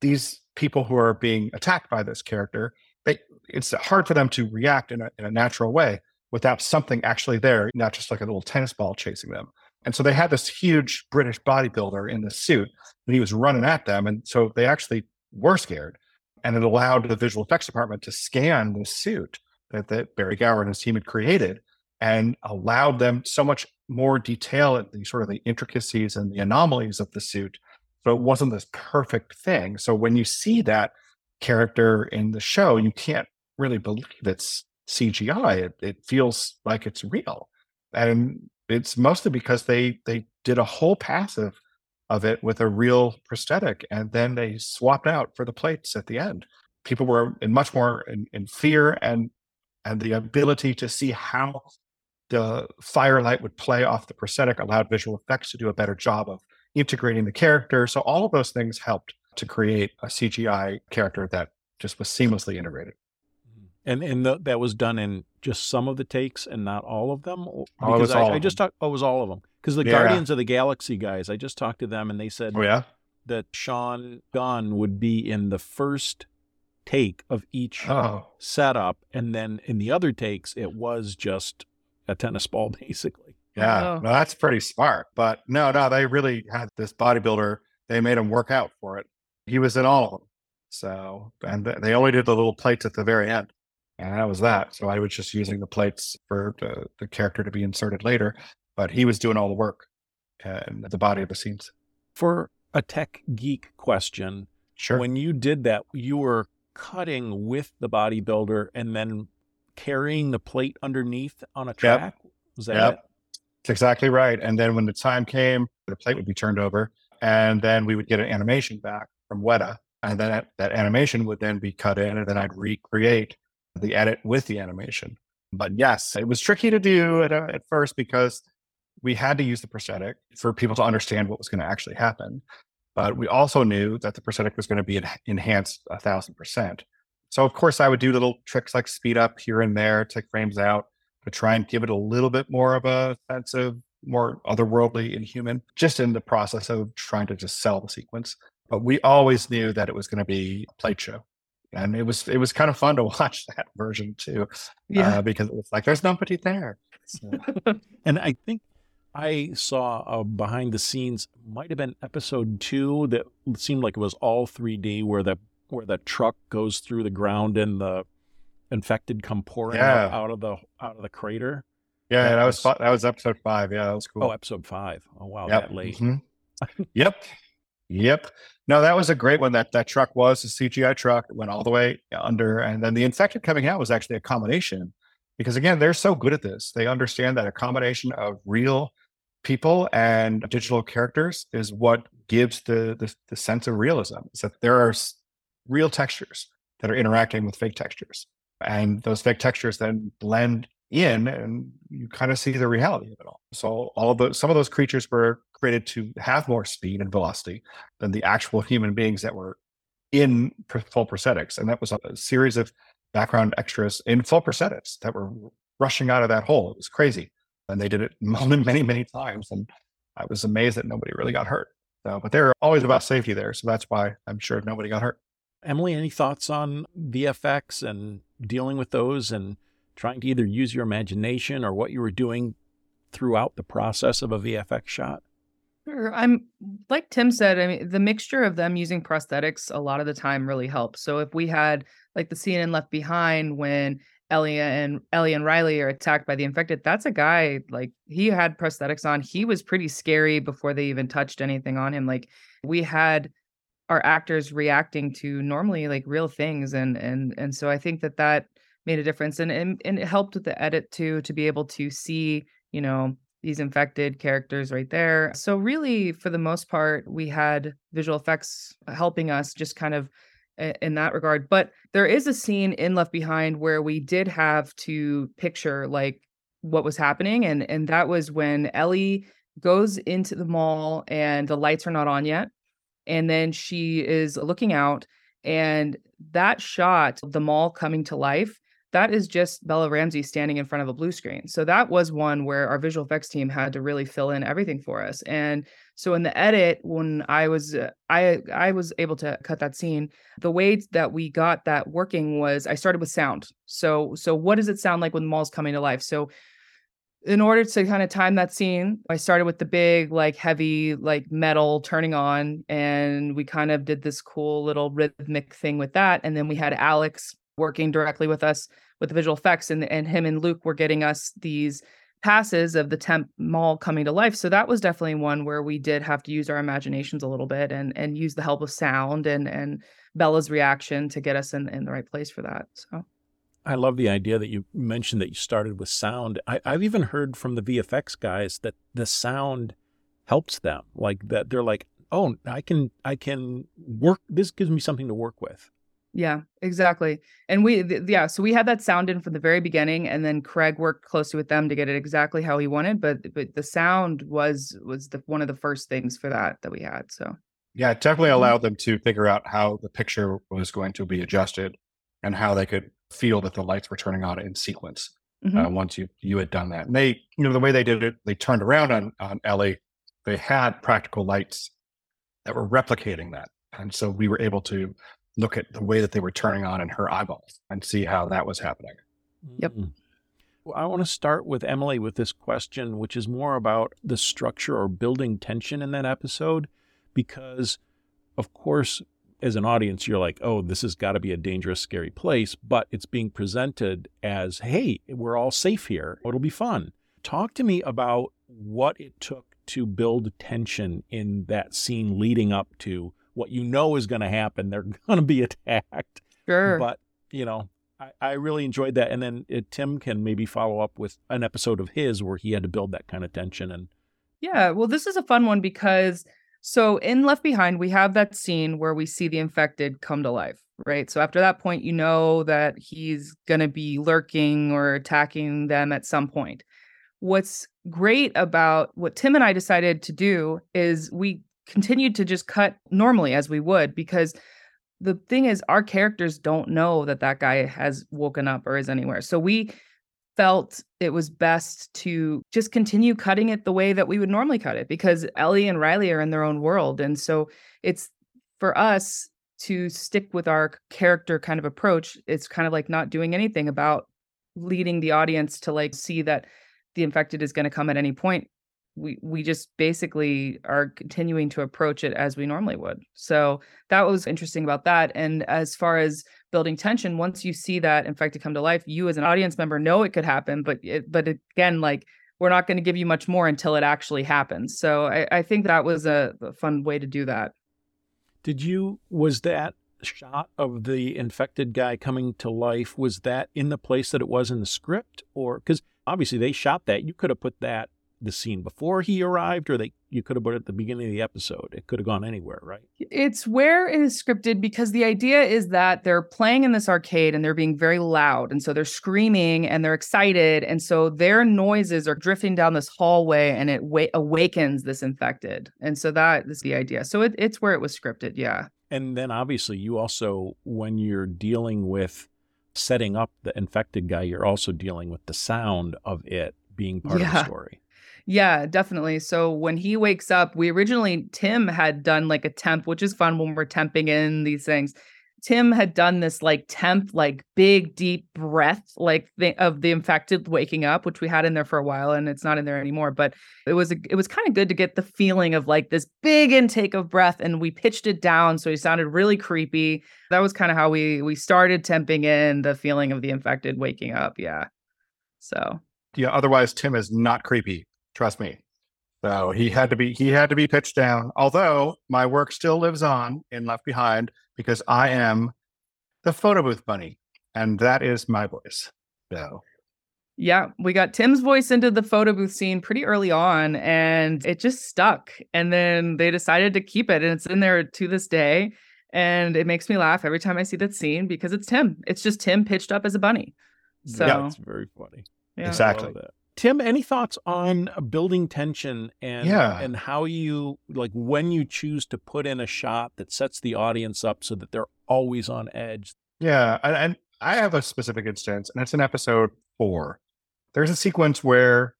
these people who are being attacked by this character, they it's hard for them to react in a, in a natural way without something actually there, not just like a little tennis ball chasing them. And so they had this huge British bodybuilder in the suit, and he was running at them. And so they actually were scared. And it allowed the visual effects department to scan the suit that, that Barry Gower and his team had created and allowed them so much more detail at the sort of the intricacies and the anomalies of the suit. So it wasn't this perfect thing. So when you see that character in the show, you can't really believe it's CGI. It, it feels like it's real. And it's mostly because they they did a whole passive of it with a real prosthetic and then they swapped out for the plates at the end. People were in much more in, in fear and and the ability to see how the firelight would play off the prosthetic allowed visual effects to do a better job of integrating the character. So all of those things helped to create a CGI character that just was seamlessly integrated. Mm-hmm. And and the, that was done in just some of the takes and not all of them. Oh, because oh, I, I, just talked. Oh, it was all of them. Because the yeah. Guardians of the Galaxy guys, I just talked to them and they said, "Oh yeah, that Sean Gunn would be in the first take of each oh. setup, and then in the other takes, it was just a tennis ball, <laughs> basically. Yeah, oh. no, that's pretty smart. But no, no, they really had this bodybuilder. They made him work out for it. He was in all of them. So, and they only did the little plates at the very end. And that was that. So I was just using the plates for the, the character to be inserted later. But he was doing all the work uh, and the body of the scenes. For a tech geek question, sure. When you did that, you were cutting with the bodybuilder and then carrying the plate underneath on a track? Yep. Was that yep. it? That's exactly right. And then when the time came, the plate would be turned over, and then we would get an animation back from Weta, and then that, that animation would then be cut in, and then I'd recreate the edit with the animation. But yes, it was tricky to do at, uh, at first because we had to use the prosthetic for people to understand what was going to actually happen. But we also knew that the prosthetic was going to be enhanced a thousand percent. So of course I would do little tricks like speed up here and there, take frames out to try and give it a little bit more of a sense of more otherworldly and human, just in the process of trying to just sell the sequence. But we always knew that it was going to be a plate show. And it was it was kind of fun to <laughs> watch that version too, yeah. Uh, because it was like there's nobody there. So. <laughs> and I think I saw a behind the scenes might have been episode two that seemed like it was all 3D, where the where the truck goes through the ground and the infected come pouring yeah. out, out, of the out of the crater. Yeah, that, that was, was that was episode five. Yeah, that was cool. Oh, episode five. Oh wow, yep. that late. Mm-hmm. <laughs> yep. Yep. No, that was a great one. That that truck was a CGI truck. It went all the way under, and then the infected coming out was actually a combination. Because again, they're so good at this. They understand that a combination of real people and digital characters is what gives the the, the sense of realism. Is that there are real textures that are interacting with fake textures. And those fake textures then blend in and you kind of see the reality of it all. So all of those some of those creatures were created to have more speed and velocity than the actual human beings that were in full prosthetics. And that was a series of background extras in full prosthetics that were rushing out of that hole. It was crazy. And they did it <laughs> many, many times. And I was amazed that nobody really got hurt. So, but they're always about safety there. So that's why I'm sure nobody got hurt. Emily, any thoughts on VFX and dealing with those and trying to either use your imagination or what you were doing throughout the process of a VFX shot? Sure. I'm like Tim said, I mean, the mixture of them using prosthetics a lot of the time really helps. So if we had like the in Left Behind when Ellie and Ellie and Riley are attacked by the infected, that's a guy like he had prosthetics on. He was pretty scary before they even touched anything on him. Like we had our actors reacting to normally like real things and and and so i think that that made a difference and and, and it helped with the edit too to be able to see you know these infected characters right there. So, really, for the most part, we had visual effects helping us just kind of in that regard. But there is a scene in Left Behind where we did have to picture like what was happening. And, and that was when Ellie goes into the mall and the lights are not on yet. And then she is looking out, and that shot, the mall coming to life, that is just Bella Ramsey standing in front of a blue screen. So that was one where our visual effects team had to really fill in everything for us. And so in the edit, when I was uh, I I was able to cut that scene, the way that we got that working was I started with sound. So so what does it sound like when the mall's coming to life? So in order to kind of time that scene, I started with the big, like heavy, like metal turning on, and we kind of did this cool little rhythmic thing with that. And then we had Alex working directly with us with the visual effects, and and him and Luke were getting us these passes of the temp mall coming to life. So that was definitely one where we did have to use our imaginations a little bit and and use the help of sound and and Bella's reaction to get us in in the right place for that. So. I love the idea that you mentioned that you started with sound. I, have even heard from the VFX guys that the sound helps them. Like that they're like, oh, I can I can work. This gives me something to work with. Yeah, exactly. And we, th- yeah, so we had that sound in from the very beginning, and then Craig worked closely with them to get it exactly how he wanted. But but the sound was was the one of the first things for that that we had. So yeah, it definitely mm-hmm. allowed them to figure out how the picture was going to be adjusted and how they could feel that the lights were turning on in sequence mm-hmm. uh, once you you had done that. And they, you know, the way they did it, they turned around on on Ellie. They had practical lights that were replicating that, and so we were able to look at the way that they were turning on in her eyeballs and see how that was happening. Yep. Mm. Well, I want to start with Emily with this question, which is more about the structure or building tension in that episode, because, of course, as an audience, you're like, oh, this has got to be a dangerous, scary place, but it's being presented as, hey, we're all safe here. It'll be fun. Talk to me about what it took to build tension in that scene leading up to what you know is going to happen. They're <laughs> going to be attacked. Sure. But, you know, I, I really enjoyed that. And then it, Tim can maybe follow up with an episode of his where he had to build that kind of tension. And yeah, well, this is a fun one because so in Left Behind, we have that scene where we see the infected come to life, right? So after that point, you know that he's going to be lurking or attacking them at some point. What's great about what Tim and I decided to do is we continued to just cut normally as we would because the thing is our characters don't know that that guy has woken up or is anywhere. So we felt it was best to just continue cutting it the way that we would normally cut it because Ellie and Riley are in their own world. And so it's for us to stick with our character kind of approach. It's kind of like not doing anything about leading the audience to like see that the infected is going to come at any point we we just basically are continuing to approach it as we normally would. So that was interesting about that. And as far as building tension, once you see that infected come to life, you as an audience member know it could happen, but it, but again, like we're not going to give you much more until it actually happens. So I, I think that was a, a fun way to do that. Did you was that shot of the infected guy coming to life was that in the place that it was in the script or because obviously they shot that you could have put that the scene before he arrived, or they you could have put it at the beginning of the episode. It could have gone anywhere, right? It's where it is scripted because the idea is that they're playing in this arcade and they're being very loud, and so they're screaming and they're excited, and so their noises are drifting down this hallway, and it wa- awakens this infected, and so that is the idea. So it, it's where it was scripted, yeah. And then obviously you also when you're dealing with setting up the infected guy, you're also dealing with the sound of it being part yeah. of the story. Yeah, definitely. So when he wakes up, we originally Tim had done like a temp, which is fun when we're temping in these things. Tim had done this like temp, like big deep breath, like the, of the infected waking up, which we had in there for a while, and it's not in there anymore. But it was a, it was kind of good to get the feeling of like this big intake of breath, and we pitched it down so he sounded really creepy. That was kind of how we we started temping in the feeling of the infected waking up. Yeah. So yeah. Otherwise, Tim is not creepy. Trust me. So he had to be he had to be pitched down. Although my work still lives on in Left Behind because I am the photo booth bunny, and that is my voice. So Yeah, we got Tim's voice into the photo booth scene pretty early on and it just stuck. And then they decided to keep it and it's in there to this day. And it makes me laugh every time I see that scene because it's Tim. It's just Tim pitched up as a bunny. So yeah, it's very funny. Yeah. Exactly. Tim, any thoughts on uh, building tension and yeah. and how you like when you choose to put in a shot that sets the audience up so that they're always on edge? Yeah, and, and I have a specific instance, and it's in episode four. There's a sequence where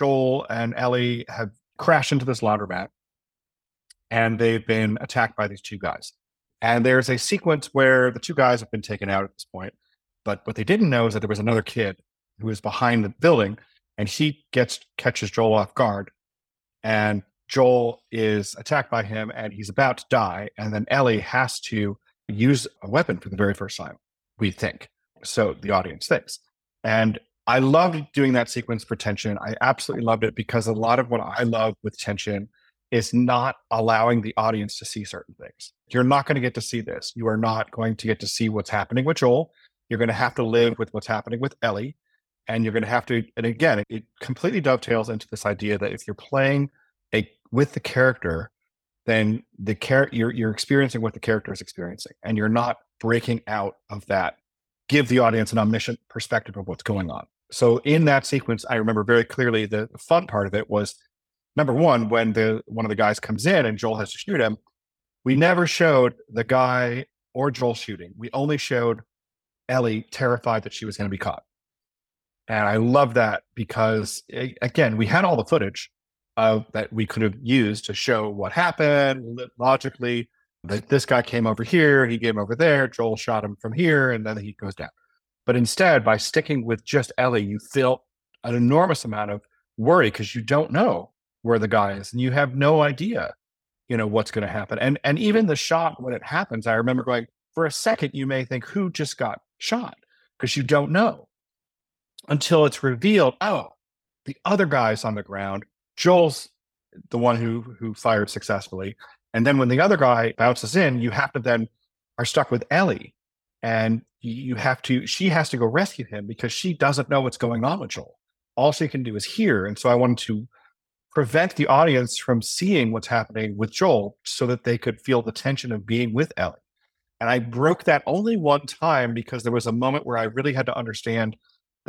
Joel and Ellie have crashed into this laundromat, and they've been attacked by these two guys. And there's a sequence where the two guys have been taken out at this point, but what they didn't know is that there was another kid who was behind the building, and he gets catches Joel off guard, and Joel is attacked by him, and he's about to die, and then Ellie has to use a weapon for the very first time. We think so. The audience thinks, and I loved doing that sequence for tension. I absolutely loved it because a lot of what I love with tension is not allowing the audience to see certain things. You're not going to get to see this. You are not going to get to see what's happening with Joel. You're going to have to live with what's happening with Ellie. And you're going to have to, and again, it, completely dovetails into this idea that if you're playing a with the character, then the character you're you're experiencing what the character is experiencing, and you're not breaking out of that. Give the audience an omniscient perspective of what's going on. So in that sequence, I remember very clearly the fun part of it was number one, when the one of the guys comes in and Joel has to shoot him, we never showed the guy or Joel shooting. We only showed Ellie terrified that she was going to be caught. And I love that because again, we had all the footage of that we could have used to show what happened logically. That this guy came over here, he came over there, Joel shot him from here, and then he goes down. But instead, by sticking with just Ellie, you feel an enormous amount of worry because you don't know where the guy is and you have no idea, you know, what's going to happen. And and even the shot when it happens, I remember going, for a second, you may think, who just got shot? Because you don't know until it's revealed, oh, the other guy's on the ground. Joel's the one who who fired successfully. And then when the other guy bounces in, you have to then are stuck with Ellie and you have to she has to go rescue him because she doesn't know what's going on with joel all she can do is hear and so i wanted to prevent the audience from seeing what's happening with joel so that they could feel the tension of being with ellie and i broke that only one time because there was a moment where i really had to understand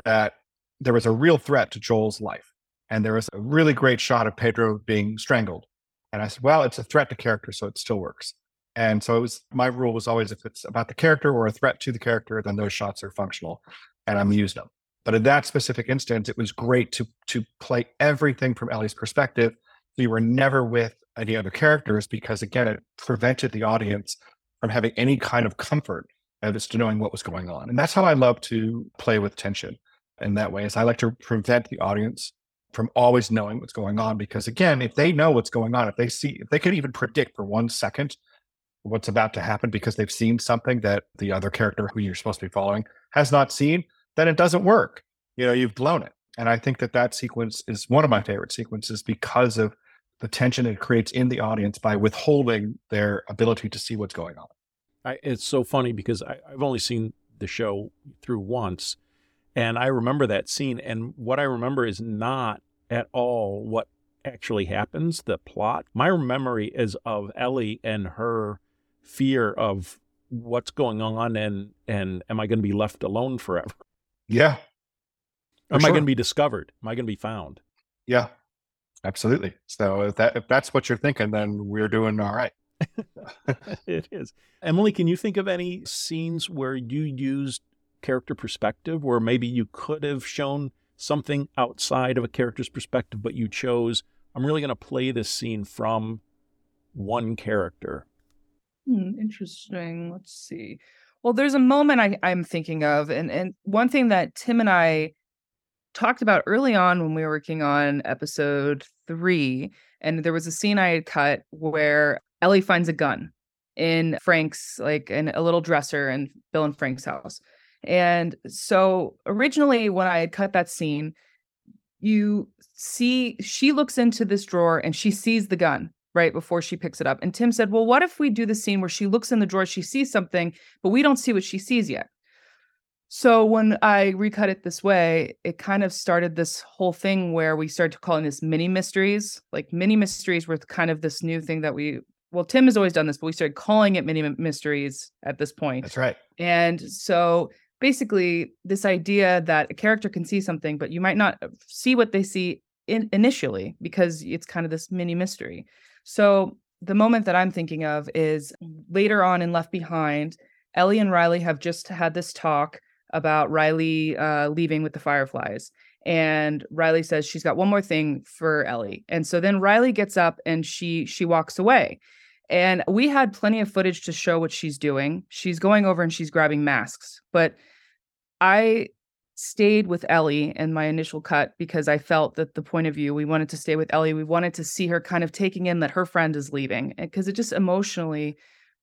that there was a real threat to joel's life and there was a really great shot of pedro being strangled and i said well it's a threat to character so it still works and so it was my rule was always if it's about the character or a threat to the character, then those shots are functional and I'm used them. But in that specific instance, it was great to to play everything from Ellie's perspective. We were never with any other characters because again, it prevented the audience from having any kind of comfort as to knowing what was going on. And that's how I love to play with tension in that way is I like to prevent the audience from always knowing what's going on because again if they know what's going on if they see if they can even predict for one second what's about to happen because they've seen something that the other character who you're supposed to be following has not seen, then it doesn't work. You know, you've blown it. And I think that that sequence is one of my favorite sequences because of the tension it creates in the audience by withholding their ability to see what's going on. I, it's so funny because I, I've only seen the show through once, and I remember that scene. And what I remember is not at all what actually happens, the plot. My memory is of Ellie and her fear of what's going on and and am I going to be left alone forever? Yeah. am sure. I going to be discovered? Am I going to be found? Yeah. Absolutely. So if that if that's what you're thinking, then we're doing all right. <laughs> it is. Emily, can you think of any scenes where you used character perspective where maybe you could have shown something outside of a character's perspective, but you chose, I'm really going to play this scene from one character Hmm, interesting. Let's see. Well, there's a moment I, I'm thinking of, and and one thing that Tim and I talked about early on when we were working on episode three, and there was a scene I had cut where Ellie finds a gun in Frank's like in a little dresser in Bill and Frank's house. And so originally when I had cut that scene, you see she looks into this drawer and she sees the gun right before she picks it up. And Tim said, Well, what if we do the scene where she looks in the drawer, she sees something, but we don't see what she sees yet? So when I recut it this way, it kind of started this whole thing where we started calling this mini mysteries. Like mini mysteries were kind of this new thing that we well, Tim has always done this, but we started calling it mini mysteries at this point. That's right. And so basically, this idea that a character can see something, but you might not uh, see what they see in, initially because it's kind of this mini mystery. So the moment that I'm thinking of is later on in Left Behind, Ellie and Riley have just had this talk about Riley uh, leaving with the Fireflies. And Riley says she's got one more thing for Ellie. And so then Riley gets up and she she walks away. And we had plenty of footage to show what she's doing. She's going over and she's grabbing masks. But I stayed with Ellie in my initial cut because I felt that the point of view, we wanted to stay with Ellie. We wanted to see her kind of taking in that her friend is leaving because it just emotionally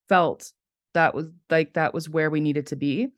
felt that was like that was where we needed to be.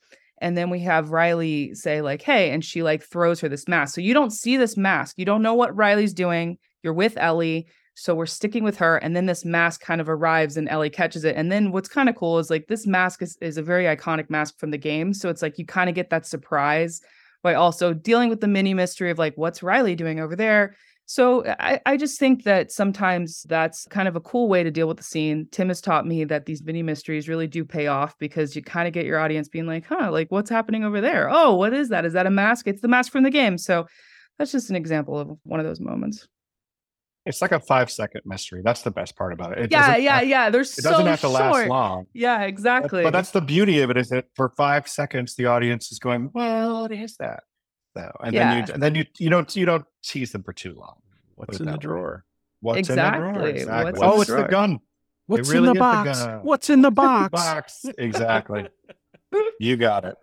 And then we have Riley say, like, hey, and she like throws her this mask. So you don't see this mask. You don't know what Riley's doing. You're with Ellie. So we're sticking with her. And then this mask kind of arrives and Ellie catches it. And then what's kind of cool is like this mask is, is a very iconic mask from the game. So it's like you kind of get that surprise by also dealing with the mini mystery of like, what's Riley doing over there? So I, I just think that sometimes that's kind of a cool way to deal with the scene. Tim has taught me that these mini mysteries really do pay off because you kind of get your audience being like, huh, like what's happening over there? Oh, what is that? Is that a mask? It's the mask from the game. So that's just an example of one of those moments. It's like a five second mystery. That's the best part about it. it yeah, yeah, have, yeah. There's it so doesn't have to short. last long. Yeah, exactly. But, but, that's the beauty of it is that for five seconds the audience is going, well, what is that? So, and yeah. then you and then you you don't you don't tease them for too long. What's in the drawer? What's exactly. in the drawer? Exactly. What's oh, the it's drawer? the gun. What's really in the box? The What's in the box? box. Exactly. <laughs> you got it.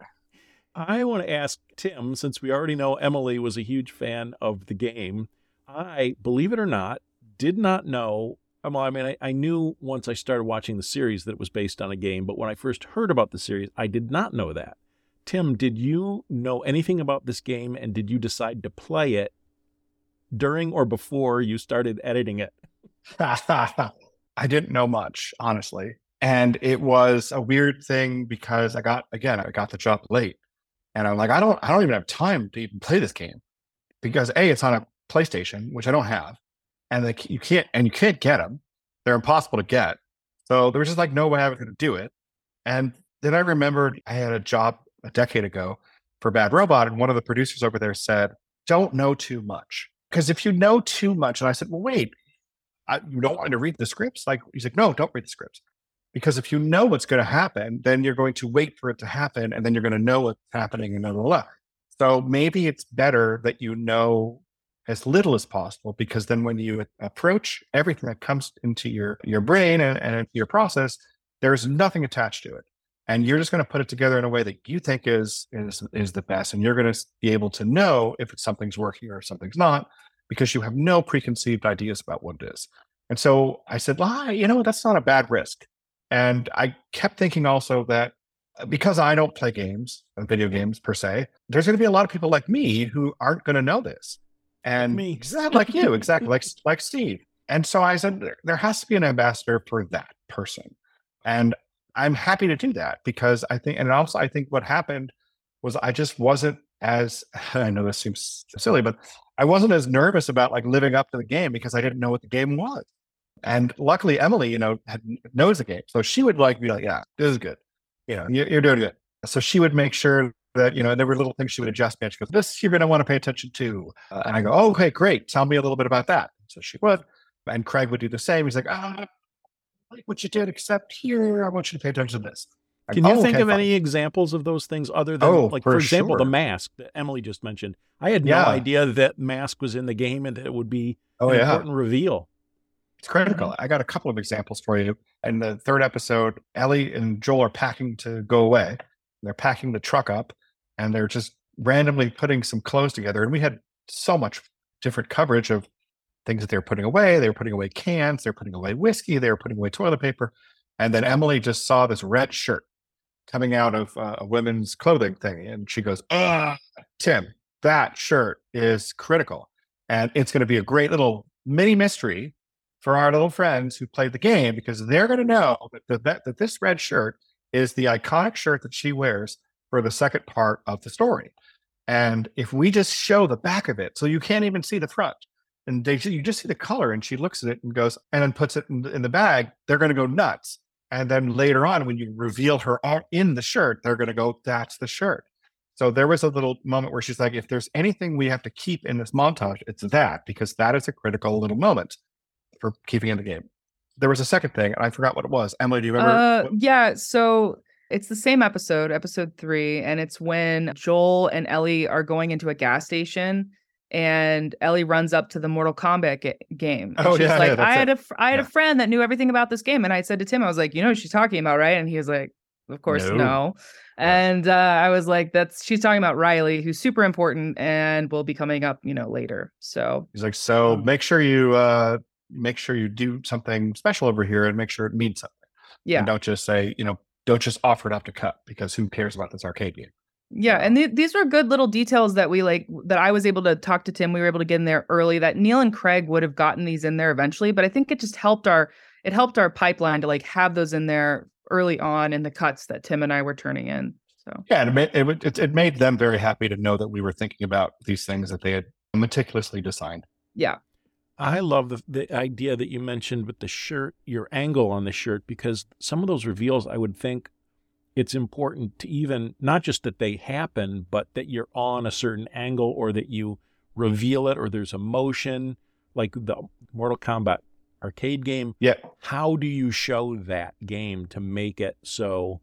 I want to ask Tim, since we already know Emily was a huge fan of the game. I, believe it or not, did not know. Um, well, I mean, I, I knew once I started watching the series that it was based on a game, but when I first heard about the series, I did not know that. Tim, did you know anything about this game and did you decide to play it during or before you started editing it? <laughs> I didn't know much, honestly. And it was a weird thing because I got again, I got the job late. And I'm like, I don't I don't even have time to even play this game. Because A, it's on a PlayStation, which I don't have. And they, you can't and you can't get them. They're impossible to get. So there was just like no way I was going to do it. And then I remembered I had a job a decade ago for Bad Robot, and one of the producers over there said, "Don't know too much." Because if you know too much, and I said, well, wait, I, you don't want to read the scripts? Like, he's like, no, don't read the scripts. Because if you know what's going to happen, then you're going to wait for it to happen and then you're going to know what's happening and blah, blah, blah. So maybe it's better that you know as little as possible because then when you approach everything that comes into your, your brain and, and your process, there's nothing attached to it. And you're just going to put it together in a way that you think is, is, is the best. And you're going to be able to know if something's working or something's not because you have no preconceived ideas about what it is. And so I said, well, you know, that's not a bad risk. And I kept thinking also that uh, because I don't play games and uh, video games per se, there's going to be a lot of people like me who aren't going to know this. And me. exactly like you, exactly like <laughs> like Steve. And so I said, there, there has to be an ambassador for that person. And I'm happy to do that because I think, and also I think what happened was I just wasn't as <laughs> I know this seems silly, but I wasn't as nervous about like living up to the game because I didn't know what the game was. And luckily, Emily, you know, had, knows the game, so she would like be like, "Yeah, this is good. You know, you're, you're doing good." So she would make sure that you know and there were little things she would adjust me. And she goes, "This you're going to want to pay attention to," uh, and I go, oh, "Okay, great. Tell me a little bit about that." So she would, and Craig would do the same. He's like, "Ah, like what you did, except here, I want you to pay attention to this." Can you oh, think okay, of fine. any examples of those things other than, oh, like, for, for example, sure. the mask that Emily just mentioned? I had no yeah. idea that mask was in the game and that it would be oh, an yeah. important reveal. It's critical. Mm-hmm. I got a couple of examples for you. In the third episode, Ellie and Joel are packing to go away. They're packing the truck up and they're just randomly putting some clothes together. And we had so much different coverage of things that they were putting away. They were putting away cans, they were putting away whiskey, they were putting away toilet paper. And then Emily just saw this red shirt coming out of uh, a women's clothing thing. And she goes, Ah, Tim, that shirt is critical. And it's going to be a great little mini mystery for our little friends who played the game because they're going to know that, that, that this red shirt is the iconic shirt that she wears for the second part of the story. And if we just show the back of it, so you can't even see the front, and they, you just see the color, and she looks at it and goes, and then puts it in, in the bag, they're going to go nuts. And then later on, when you reveal her in the shirt, they're going to go, that's the shirt. So there was a little moment where she's like, if there's anything we have to keep in this montage, it's that, because that is a critical little moment for keeping in the game. There was a second thing, and I forgot what it was. Emily, do you remember? Uh, yeah. So it's the same episode, episode three, and it's when Joel and Ellie are going into a gas station and Ellie runs up to the Mortal Kombat ga- game. And oh she's yeah, <laughs> like, yeah, I had it. a I had Yeah. a friend that knew everything about this game, and I said to Tim, I was like, you know, what she's talking about, right? And he was like, of course, No. no. And uh, I was like, that's she's talking about Riley, who's super important and will be coming up, you know, later. So He's like, so Um, make sure you uh make sure you do something special over here and make sure it means something. yeah, And don't just say, you know, don't just offer it up to cut because who cares about this arcade game? Yeah, and th- these were good little details that we like that I was able to talk to Tim. We were able to get in there early. That Neil and Craig would have gotten these in there eventually, but I think it just helped our it helped our pipeline to like have those in there early on in the cuts that Tim and I were turning in. So Yeah, and it made, it, it, it made them very happy to know that we were thinking about these things that they had meticulously designed. yeah, I love the the idea that you mentioned with the shirt, your angle on the shirt, because some of those reveals, I would think it's important to even not just that they happen, but that you're on a certain angle or that you reveal it or there's a motion like the Mortal Kombat arcade game. Yeah, How do you show that game to make it so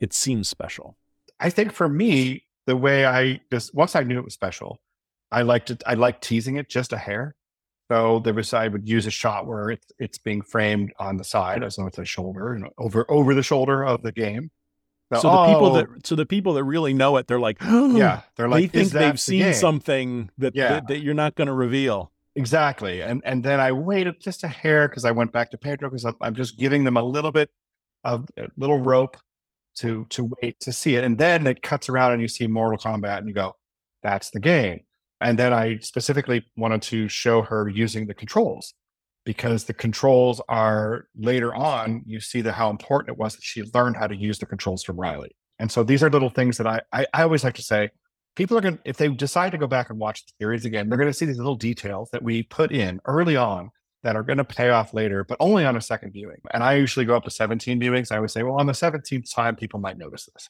it seems special? I think for me, the way I just once I knew it was special, I liked it. I liked teasing it just a hair. So the was I would use a shot where it's it's being framed on the side as though it's a shoulder and over over the shoulder of the game. So the people oh, that so the people that really know it, they're like, <gasps> yeah, they're like they think they've the seen game?" something that, Yeah. that that you're not going to reveal. Exactly. And and then I waited just a hair because I went back to Pedro because I'm, I'm just giving them a little bit of a little rope to to wait to see it. And then it cuts around and you see Mortal Kombat and you go, that's the game. And then I specifically wanted to show her using the controls because the controls are later on, you see the how important it was that she learned how to use the controls from Riley. And so these are little things that I I, I always like to say, people are going to if they decide to go back and watch the series again they're going to see these little details that we put in early on that are going to pay off later but only on a second viewing. And i usually go up to 17 viewings. I always say well on the 17th time people might notice this.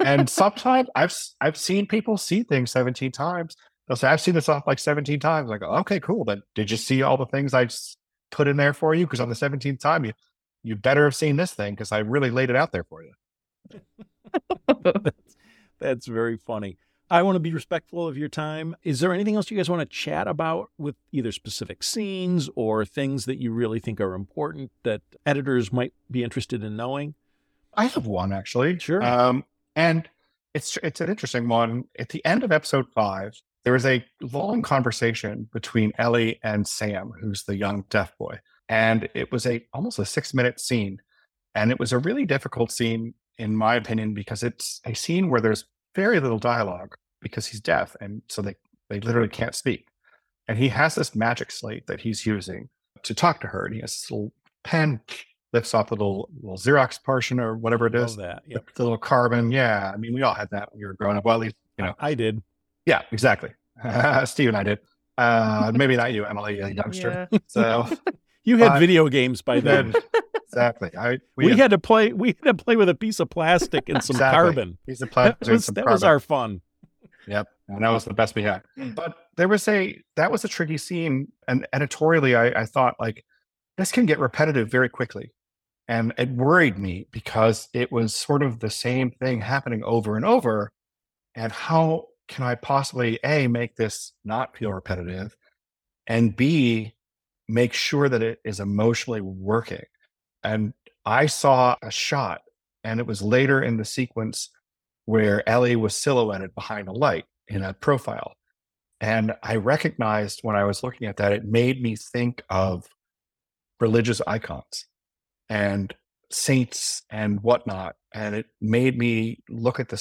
And <laughs> sometimes i've I've seen people see things 17 times they'll say i've seen this off like 17 times like okay cool then did you see all the things i put in there for you because on the 17th time you you better have seen this thing because i really laid it out there for you <laughs> That's very funny. I want to be respectful of your time. Is there anything else you guys want to chat about with either specific scenes or things that you really think are important that editors might be interested in knowing? I have one actually. Sure. Um, and it's it's an interesting one. At the end of episode five, there was a long conversation between Ellie and Sam, who's the young deaf boy, and it was a almost a six minute scene, and it was a really difficult scene in my opinion because it's a scene where there's very little dialogue because he's deaf, and so they they literally can't speak, and he has this magic slate that he's using to talk to her, and he has this little pen lifts off the little little Xerox portion or whatever it is that. the, the little carbon. Yeah, I mean, we all had that when we were growing up. Well, at least you know. I did. Yeah, exactly. <laughs> Steve and I did. Uh, <laughs> maybe not you, Emily, a youngster. yeah. <laughs> So You had Uh, video games by then. then, exactly. I we, had to play. We had to play with a piece of plastic and some Exactly. carbon. He's a That plastic. was, some that was our fun. Yep, and that was the best we had. But there was a that was a tricky scene, and editorially, I, I thought like this can get repetitive very quickly, and it worried me because it was sort of the same thing happening over and over. And how can I possibly a make this not feel repetitive, and b make sure that it is emotionally working? And I saw a shot, and it was later in the sequence where Ellie was silhouetted behind a light in a profile. And I recognized when I was looking at that, it made me think of religious icons and saints and whatnot. And it made me look at the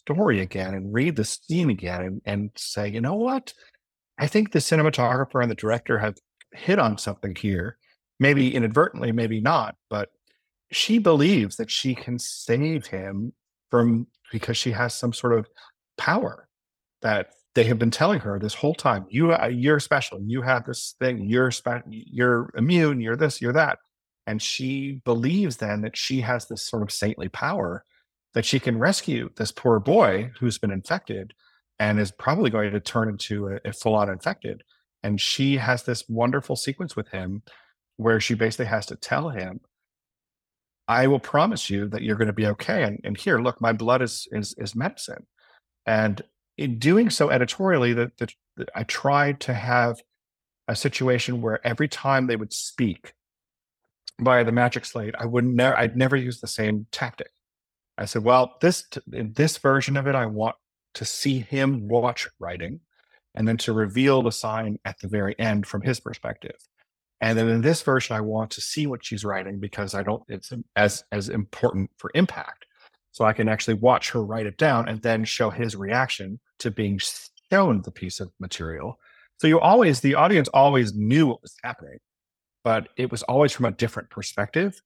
story again and read the scene again and, and say, you know what? I think the cinematographer and the director have hit on something here. Maybe inadvertently, maybe not, but she believes that she can save him from because she has some sort of power that they have been telling her this whole time you uh, you're special you have this thing you're spe- you're immune you're this you're that and she believes then that she has this sort of saintly power that she can rescue this poor boy who's been infected and is probably going to turn into a, a full-on infected. And she has this wonderful sequence with him where she basically has to tell him i will promise you that you're going to be okay and, and here look my blood is is is medicine. And in doing so editorially that i tried to have a situation where every time they would speak via the magic slate i would never i'd never use the same tactic i said well this in this version of it i want to see him watch writing and then to reveal the sign at the very end from his perspective. And then in this version, I want to see what she's writing because I don't, it's as, as important for impact. So I can actually watch her write it down and then show his reaction to being shown the piece of material. So you always, the audience always knew what was happening, but it was always from a different perspective.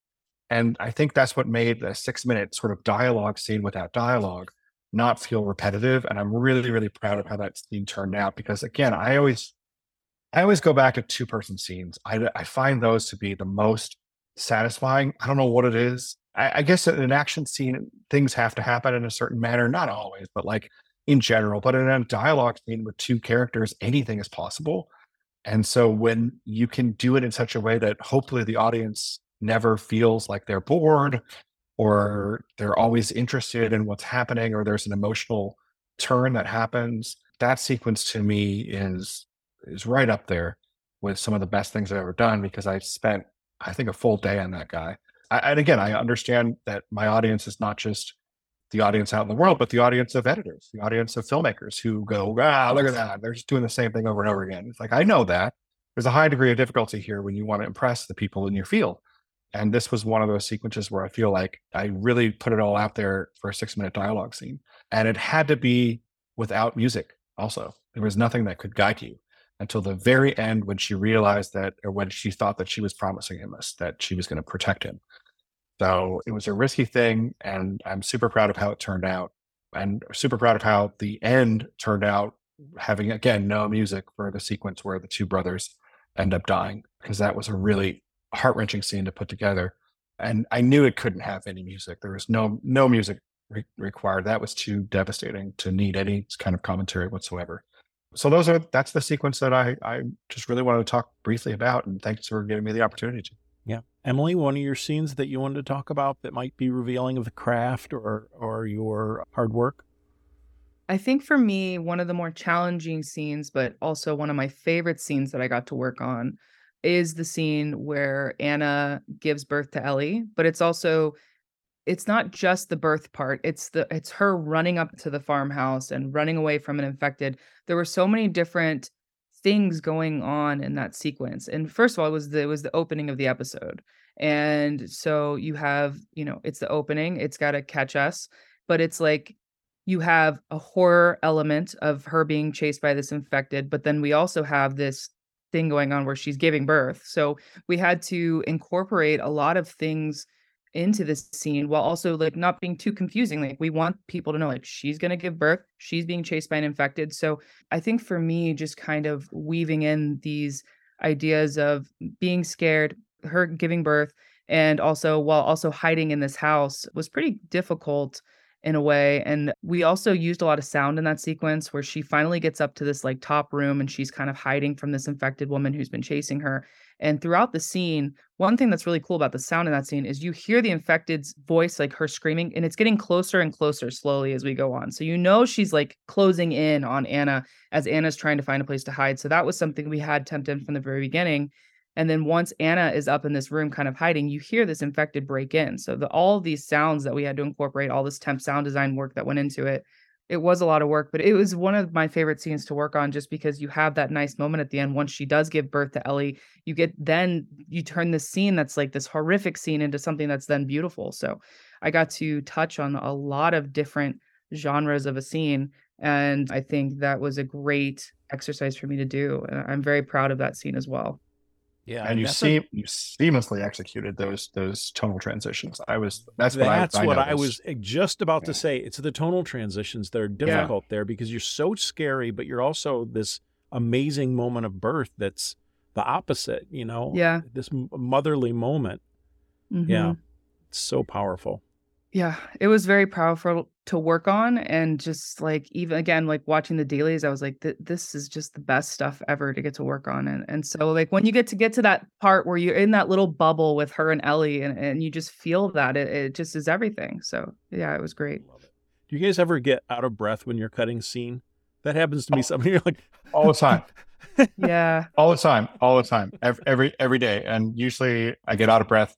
And I think that's what made the six minute sort of dialogue scene without dialogue not feel repetitive. And I'm really, really proud of how that scene turned out because again, I always I always go back to two person scenes. I, I find those to be the most satisfying. I don't know what it is. I, I guess in an action scene, things have to happen in a certain manner. Not always, but like in general. But in a dialogue scene with two characters, anything is possible. And so when you can do it in such a way that hopefully the audience never feels like they're bored or they're always interested in what's happening or there's an emotional turn that happens that sequence to me is is right up there with some of the best things i've ever done because i spent i think a full day on that guy. I, and again i understand that my audience is not just the audience out in the world but the audience of editors the audience of filmmakers who go ah look at that they're just doing the same thing over and over again. It's like i know that. There's a high degree of difficulty here when you want to impress the people in your field and this was one of those sequences where I feel like I really put it all out there for a six minute dialogue scene. And it had to be without music also. There was nothing that could guide you until the very end when she realized that, or when she thought that she was promising him this, that she was going to protect him. So it was a risky thing. And I'm super proud of how it turned out and super proud of how the end turned out, having again no music for the sequence where the two brothers end up dying, because that was a really heart wrenching scene to put together. And I knew it couldn't have any music. There was no no music re- required. That was too devastating to need any kind of commentary whatsoever. So those are that's the sequence that I I just really wanted to talk briefly about. And thanks for giving me the opportunity to. Yeah, Emily, one of your scenes that you wanted to talk about that might be revealing of the craft or or your hard work. I think for me, one of the more challenging scenes, but also one of my favorite scenes that I got to work on is the scene where Anna gives birth to Ellie, but it's also it's not just the birth part. It's the it's her running up to the farmhouse and running away from an infected. There were so many different things going on in that sequence. And first of all, it was the it was the opening of the episode. And so you have, you know, it's the opening, it's got to catch us, but it's like you have a horror element of her being chased by this infected, but then we also have this thing going on where she's giving birth. So we had to incorporate a lot of things into this scene while also like not being too confusing. Like we want people to know like she's going to give birth, she's being chased by an infected. So I think for me just kind of weaving in these ideas of being scared, her giving birth and also while also hiding in this house was pretty difficult in a way. And we also used a lot of sound in that sequence where she finally gets up to this like top room and she's kind of hiding from this infected woman who's been chasing her. And throughout the scene, one thing that's really cool about the sound in that scene is you hear the infected's voice, like her screaming, and it's getting closer and closer slowly as we go on. So you know she's like closing in on Anna as Anna's trying to find a place to hide. So that was something we had tempted from the very beginning. And then once Anna is up in this room kind of hiding, you hear this infected break in. So the all these sounds that we had to incorporate, all this temp sound design work that went into it, it was a lot of work, but it was one of my favorite scenes to work on just because you have that nice moment at the end once she does give birth to Ellie. You get then you turn this scene that's like this horrific scene into something that's then beautiful. So I got to touch on a lot of different genres of a scene and I think that was a great exercise for me to do. I'm very proud of that scene as well. Yeah, and you see a, you seamlessly executed those those tonal transitions. I was that's what that's I, I what I was just about yeah. to say. It's the tonal transitions that are difficult yeah. there because you're so scary, but you're also this amazing moment of birth that's the opposite. You know, yeah, this motherly moment. Mm-hmm. Yeah, it's so powerful yeah it was very powerful to work on and just like even again like watching the dailies i was like this is just the best stuff ever to get to work on and and so like when you get to get to that part where you're in that little bubble with her and ellie and, and you just feel that it, it just is everything so yeah it was great. Do you guys ever get out of breath when you're cutting scene that happens to me oh. something <laughs> you're like all the time. <laughs> Yeah. All the time all the time every, every every day and usually i get out of breath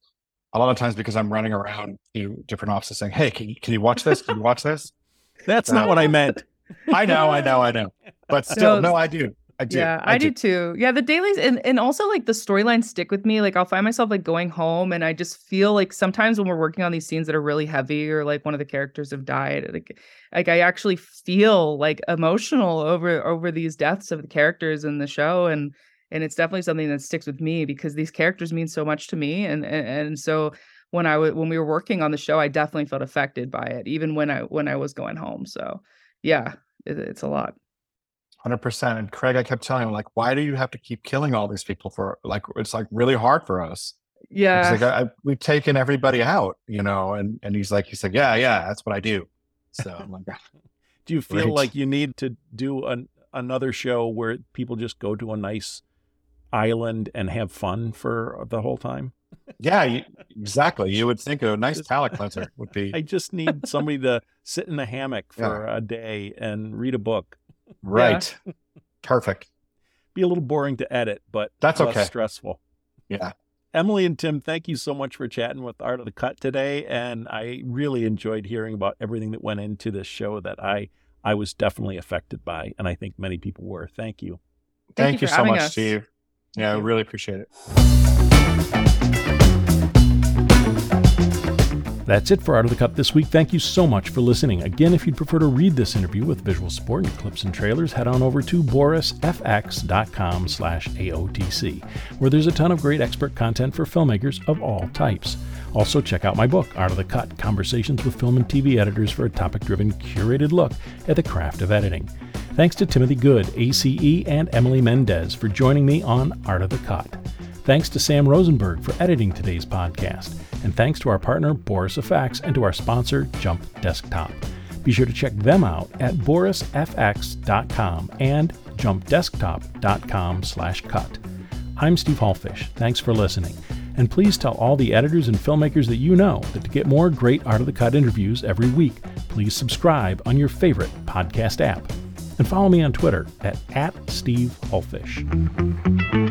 a lot of times because I'm running around to different offices saying, "Hey, can you, can you watch this? Can you watch this?" <laughs> That's not what I meant. I know, I know, I know. But <laughs> still, no, I do. I do. Yeah, I, I do. do. too. Yeah, the dailies and and also like the storylines stick with me. Like I'll find myself like going home and I just feel like sometimes when we're working on these scenes that are really heavy or like one of the characters have died, like like I actually feel like emotional over over these deaths of the characters in the show and and it's definitely something that sticks with me because these characters mean so much to me and and, and so when I w- when we were working on the show I definitely felt affected by it even when I when I was going home so yeah it, it's a lot. 100% and Craig I kept telling him like why do you have to keep killing all these people for like it's like really hard for us? Yeah. like I, I, we've taken everybody out you know and and he's like he said yeah yeah that's what I do. So I'm like ah, <laughs> do you feel like you need to do an another show where people just go to a nice island and have fun for the whole time. Yeah, you, exactly. You would think a <laughs> nice palate cleanser would be. <laughs> I just need somebody to sit in a hammock for yeah. a day and read a book. Right. Yeah. Perfect. Be a little boring to edit, but that's okay. Stressful. Yeah. Emily and Tim, thank you so much for chatting with Art of the Cut today, and I really enjoyed hearing about everything that went into this show that I I was definitely affected by, and I think many people were. Thank you. Thank, Thank you, you so much, us. Steve. Yeah, I really appreciate it. That's it for Art of the Cut this week. Thank you so much for listening. Again, if you'd prefer to read this interview with visual support and clips and trailers, head on over to borisfx.com slash AOTC, where there's a ton of great expert content for filmmakers of all types. Also, check out my book, Art of the Cut Conversations with Film and TV Editors for a topic driven, curated look at the craft of editing. Thanks to Timothy Good, ACE, and Emily Mendez for joining me on Art of the Cut. Thanks to Sam Rosenberg for editing today's podcast. And thanks to our partner, Boris FX, and to our sponsor, Jump Desktop. Be sure to check them out at borisfx.com and jumpdesktop.com slash cut. I'm Steve Hullfish. Thanks for listening. And please tell all the editors and filmmakers that you know that to get more great Art of the Cut interviews every week, please subscribe on your favorite podcast app. And follow me on Twitter at, at Steve Hullfish.